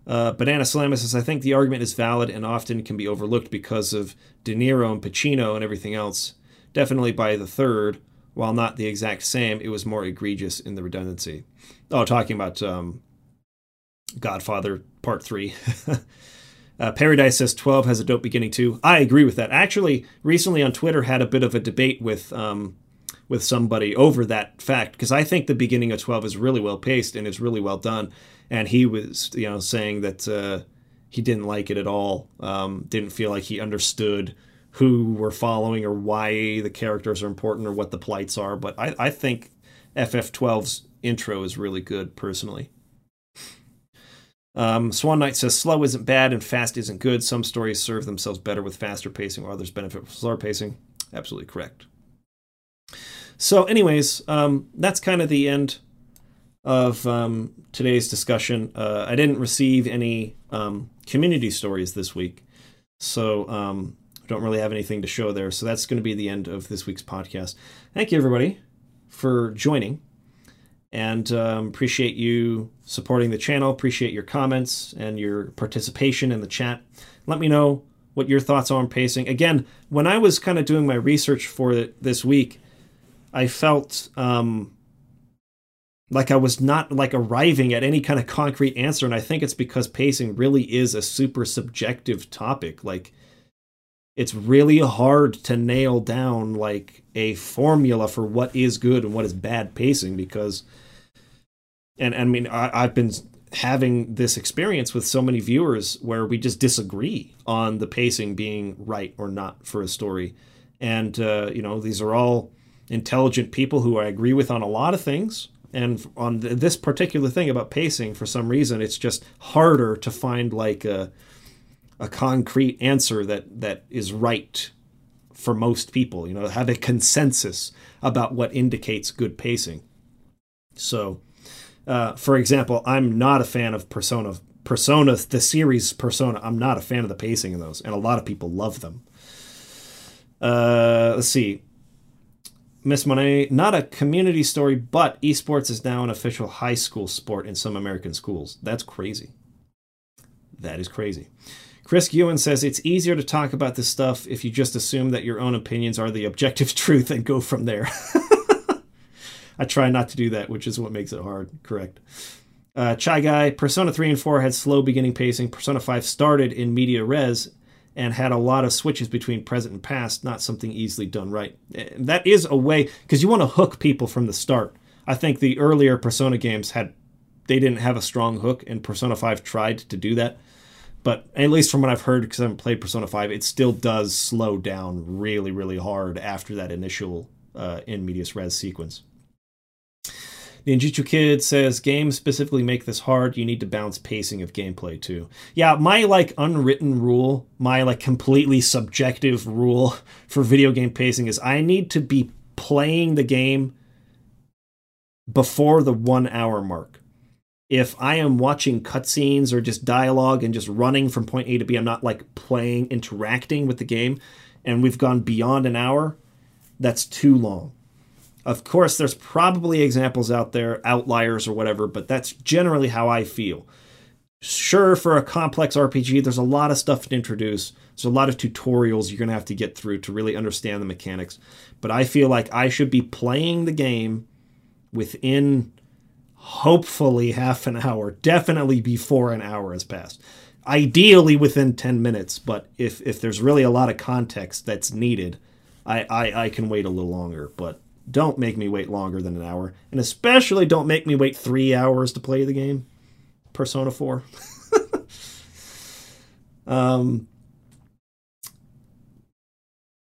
Uh, Banana Salamis says, I think the argument is valid and often can be overlooked because of De Niro and Pacino and everything else. Definitely by the third, while not the exact same, it was more egregious in the redundancy. Oh, talking about um, Godfather Part 3. uh, Paradise says 12 has a dope beginning too. I agree with that. Actually, recently on Twitter had a bit of a debate with um, with somebody over that fact because I think the beginning of 12 is really well paced and is really well done and he was you know saying that uh, he didn't like it at all. Um, didn't feel like he understood who we're following or why the characters are important or what the plights are. But I, I think FF12's intro is really good personally. Um, Swan Knight says slow isn't bad and fast isn't good. Some stories serve themselves better with faster pacing, while others benefit from slower pacing. Absolutely correct. So, anyways, um, that's kind of the end of um, today's discussion. Uh, I didn't receive any um, community stories this week, so um, I don't really have anything to show there. So that's going to be the end of this week's podcast. Thank you, everybody, for joining, and um, appreciate you supporting the channel. Appreciate your comments and your participation in the chat. Let me know what your thoughts are on pacing. Again, when I was kind of doing my research for it this week, I felt um, like I was not like arriving at any kind of concrete answer, and I think it's because pacing really is a super subjective topic. Like, it's really hard to nail down like a formula for what is good and what is bad pacing because, and I mean, I, I've been having this experience with so many viewers where we just disagree on the pacing being right or not for a story, and uh, you know, these are all intelligent people who I agree with on a lot of things. And on this particular thing about pacing for some reason it's just harder to find like a a concrete answer that that is right for most people you know have a consensus about what indicates good pacing so uh, for example i'm not a fan of persona persona the series persona i'm not a fan of the pacing in those and a lot of people love them uh, let's see Miss Monet, not a community story, but esports is now an official high school sport in some American schools. That's crazy. That is crazy. Chris Ewan says it's easier to talk about this stuff if you just assume that your own opinions are the objective truth and go from there. I try not to do that, which is what makes it hard. Correct. Uh, Chai Guy, Persona 3 and 4 had slow beginning pacing. Persona 5 started in media res and had a lot of switches between present and past, not something easily done right. That is a way because you want to hook people from the start. I think the earlier Persona games had they didn't have a strong hook, and Persona 5 tried to do that. But at least from what I've heard, because I haven't played Persona 5, it still does slow down really, really hard after that initial uh, in medias res sequence. The Ninjitsu Kid says games specifically make this hard. You need to balance pacing of gameplay too. Yeah, my like unwritten rule, my like completely subjective rule for video game pacing is I need to be playing the game before the one hour mark. If I am watching cutscenes or just dialogue and just running from point A to B, I'm not like playing, interacting with the game, and we've gone beyond an hour, that's too long. Of course, there's probably examples out there, outliers or whatever, but that's generally how I feel. Sure, for a complex RPG, there's a lot of stuff to introduce. There's a lot of tutorials you're going to have to get through to really understand the mechanics. But I feel like I should be playing the game within hopefully half an hour, definitely before an hour has passed. Ideally within 10 minutes, but if, if there's really a lot of context that's needed, I, I, I can wait a little longer. But don't make me wait longer than an hour. And especially don't make me wait three hours to play the game. Persona 4. um,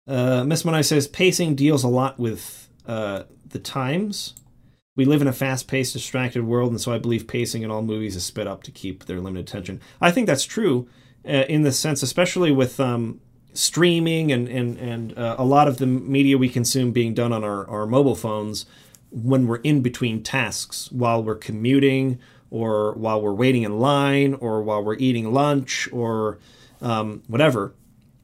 uh, Miss Monet says pacing deals a lot with uh, the times. We live in a fast paced, distracted world, and so I believe pacing in all movies is sped up to keep their limited attention. I think that's true uh, in the sense, especially with um, streaming and and and uh, a lot of the media we consume being done on our, our mobile phones when we're in between tasks while we're commuting or while we're waiting in line or while we're eating lunch or um, whatever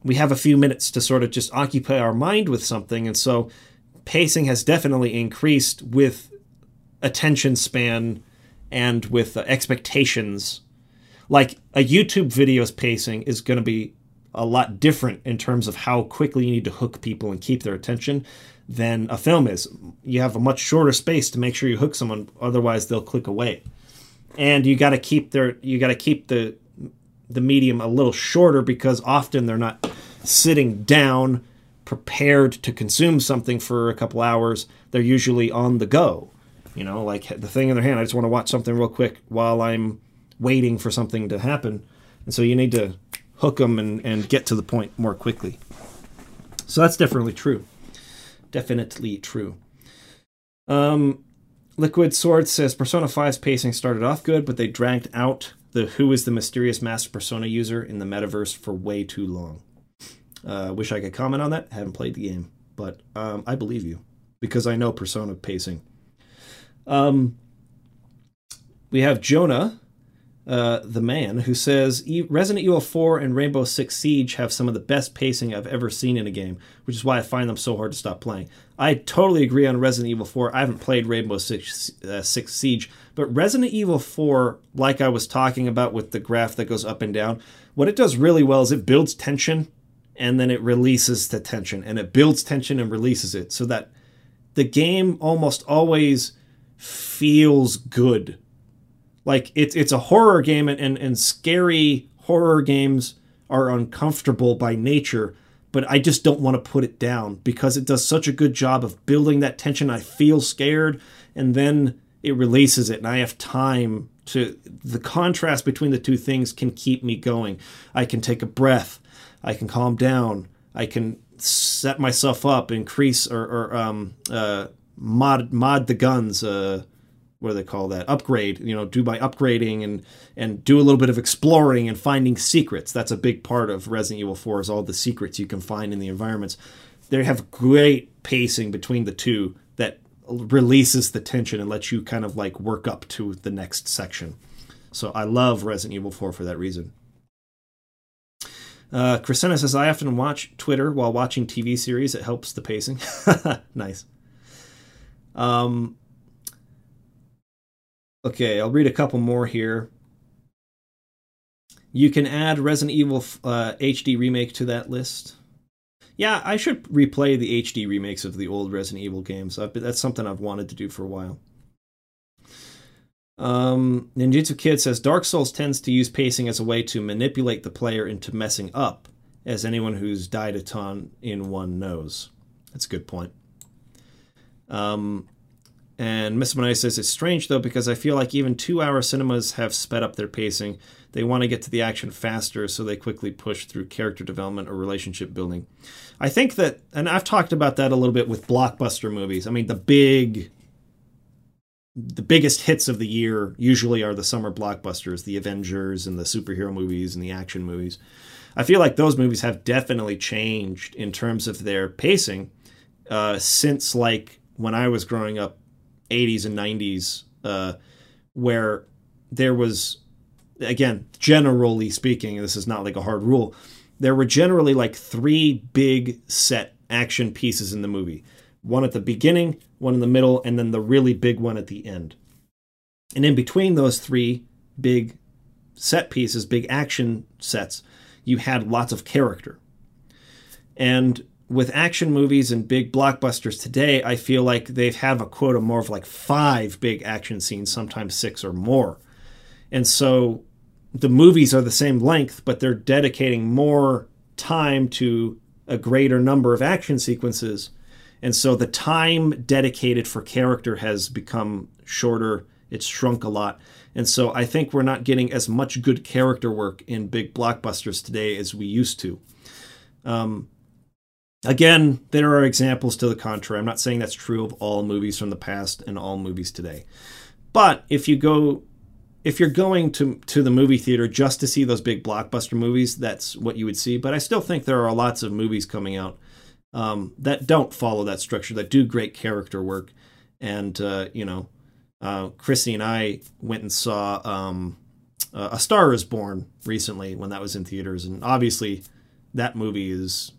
we have a few minutes to sort of just occupy our mind with something and so pacing has definitely increased with attention span and with uh, expectations like a youtube video's pacing is going to be a lot different in terms of how quickly you need to hook people and keep their attention than a film is. You have a much shorter space to make sure you hook someone, otherwise they'll click away. And you got to keep their you got to keep the the medium a little shorter because often they're not sitting down prepared to consume something for a couple hours. They're usually on the go. You know, like the thing in their hand. I just want to watch something real quick while I'm waiting for something to happen. And so you need to hook them and, and get to the point more quickly. So that's definitely true. Definitely true. Um, Liquid Sword says Persona 5's pacing started off good, but they dragged out the who is the mysterious master persona user in the metaverse for way too long. Uh, wish I could comment on that. Haven't played the game, but um, I believe you because I know persona pacing. Um, we have Jonah, uh, the man, who says "E- Resident Evil 4 and Rainbow Six Siege have some of the best pacing I've ever seen in a game, which is why I find them so hard to stop playing. I totally agree on Resident Evil 4. I haven't played Rainbow Six, uh, Six Siege, but Resident Evil 4, like I was talking about with the graph that goes up and down, what it does really well is it builds tension and then it releases the tension, and it builds tension and releases it so that the game almost always feels good. Like it's it's a horror game and, and, and scary horror games are uncomfortable by nature but i just don't want to put it down because it does such a good job of building that tension. I feel scared and then it releases it and i have time to the contrast between the two things can keep me going. I can take a breath i can calm down i can set myself up increase or, or um, uh, mod mod the guns uh, what do they call that upgrade you know do by upgrading and and do a little bit of exploring and finding secrets that's a big part of resident evil 4 is all the secrets you can find in the environments they have great pacing between the two that releases the tension and lets you kind of like work up to the next section so i love resident evil 4 for that reason uh, says, I often watch Twitter while watching TV series. It helps the pacing. nice. Um, Okay, I'll read a couple more here. You can add Resident Evil uh, HD remake to that list. Yeah, I should replay the HD remakes of the old Resident Evil games. That's something I've wanted to do for a while. Um, Ninjutsu Kid says Dark Souls tends to use pacing as a way to manipulate the player into messing up, as anyone who's died a ton in one knows. That's a good point. Um, and Miss Money says it's strange though because I feel like even two-hour cinemas have sped up their pacing. They want to get to the action faster, so they quickly push through character development or relationship building. I think that, and I've talked about that a little bit with blockbuster movies. I mean, the big, the biggest hits of the year usually are the summer blockbusters, the Avengers and the superhero movies and the action movies. I feel like those movies have definitely changed in terms of their pacing uh, since like when I was growing up 80s and 90s uh, where there was again generally speaking this is not like a hard rule there were generally like three big set action pieces in the movie. One at the beginning one in the middle and then the really big one at the end. And in between those three big set pieces big action sets you had lots of character. And with action movies and big blockbusters today, I feel like they have a quota more of like five big action scenes, sometimes six or more. And so the movies are the same length, but they're dedicating more time to a greater number of action sequences. And so the time dedicated for character has become shorter, it's shrunk a lot. And so I think we're not getting as much good character work in big blockbusters today as we used to. Um, Again, there are examples to the contrary. I'm not saying that's true of all movies from the past and all movies today. But if you go if you're going to to the movie theater just to see those big blockbuster movies, that's what you would see. But I still think there are lots of movies coming out um, that don't follow that structure, that do great character work. And uh, you know, uh, Chrissy and I went and saw um, uh, A Star Is Born recently when that was in theaters, and obviously that movie is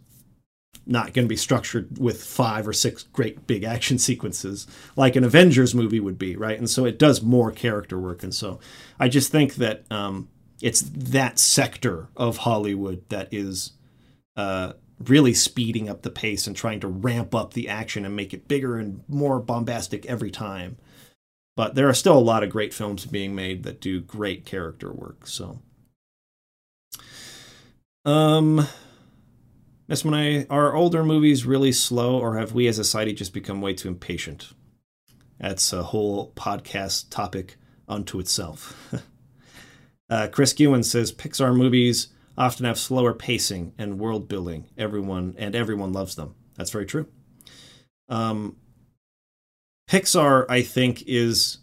not going to be structured with five or six great big action sequences like an Avengers movie would be, right? And so it does more character work. And so I just think that um, it's that sector of Hollywood that is uh, really speeding up the pace and trying to ramp up the action and make it bigger and more bombastic every time. But there are still a lot of great films being made that do great character work. So, um, Miss are older movies really slow, or have we as a society just become way too impatient? That's a whole podcast topic unto itself. uh, Chris Gewen says Pixar movies often have slower pacing and world building. Everyone and everyone loves them. That's very true. Um, Pixar, I think, is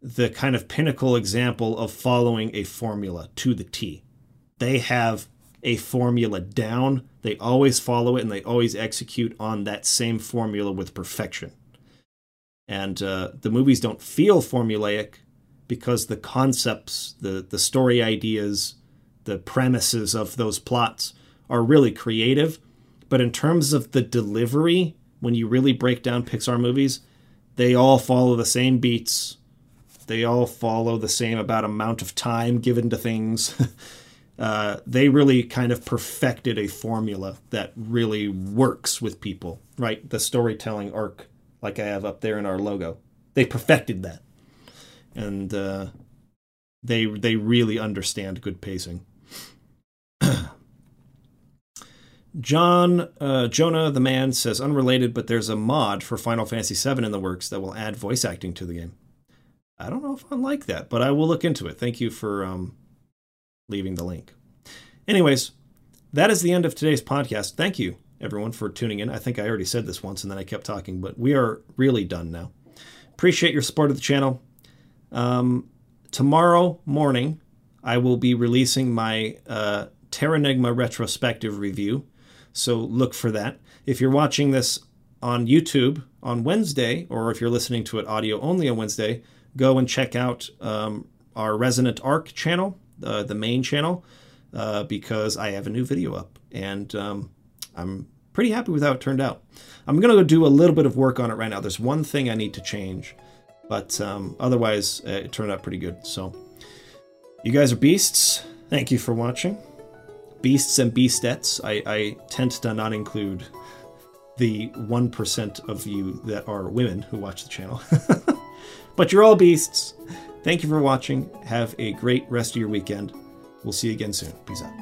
the kind of pinnacle example of following a formula to the T. They have a formula down. They always follow it and they always execute on that same formula with perfection. And uh, the movies don't feel formulaic, because the concepts, the the story ideas, the premises of those plots are really creative. But in terms of the delivery, when you really break down Pixar movies, they all follow the same beats. They all follow the same about amount of time given to things. uh, they really kind of perfected a formula that really works with people, right? The storytelling arc, like I have up there in our logo, they perfected that, and uh, they they really understand good pacing. John uh, Jonah the man says unrelated, but there's a mod for Final Fantasy VII in the works that will add voice acting to the game. I don't know if I like that, but I will look into it. Thank you for um, leaving the link. Anyways, that is the end of today's podcast. Thank you, everyone, for tuning in. I think I already said this once and then I kept talking, but we are really done now. Appreciate your support of the channel. Um, tomorrow morning, I will be releasing my uh, Terranigma retrospective review, so look for that. If you're watching this on YouTube on Wednesday, or if you're listening to it audio only on Wednesday, go and check out um, our Resonant Arc channel, uh, the main channel, uh, because I have a new video up, and um, I'm pretty happy with how it turned out. I'm gonna go do a little bit of work on it right now. There's one thing I need to change, but um, otherwise uh, it turned out pretty good. So, you guys are beasts. Thank you for watching. Beasts and beastettes. I, I tend to not include the 1% of you that are women who watch the channel. but you're all beasts. Thank you for watching. Have a great rest of your weekend. We'll see you again soon. Peace out.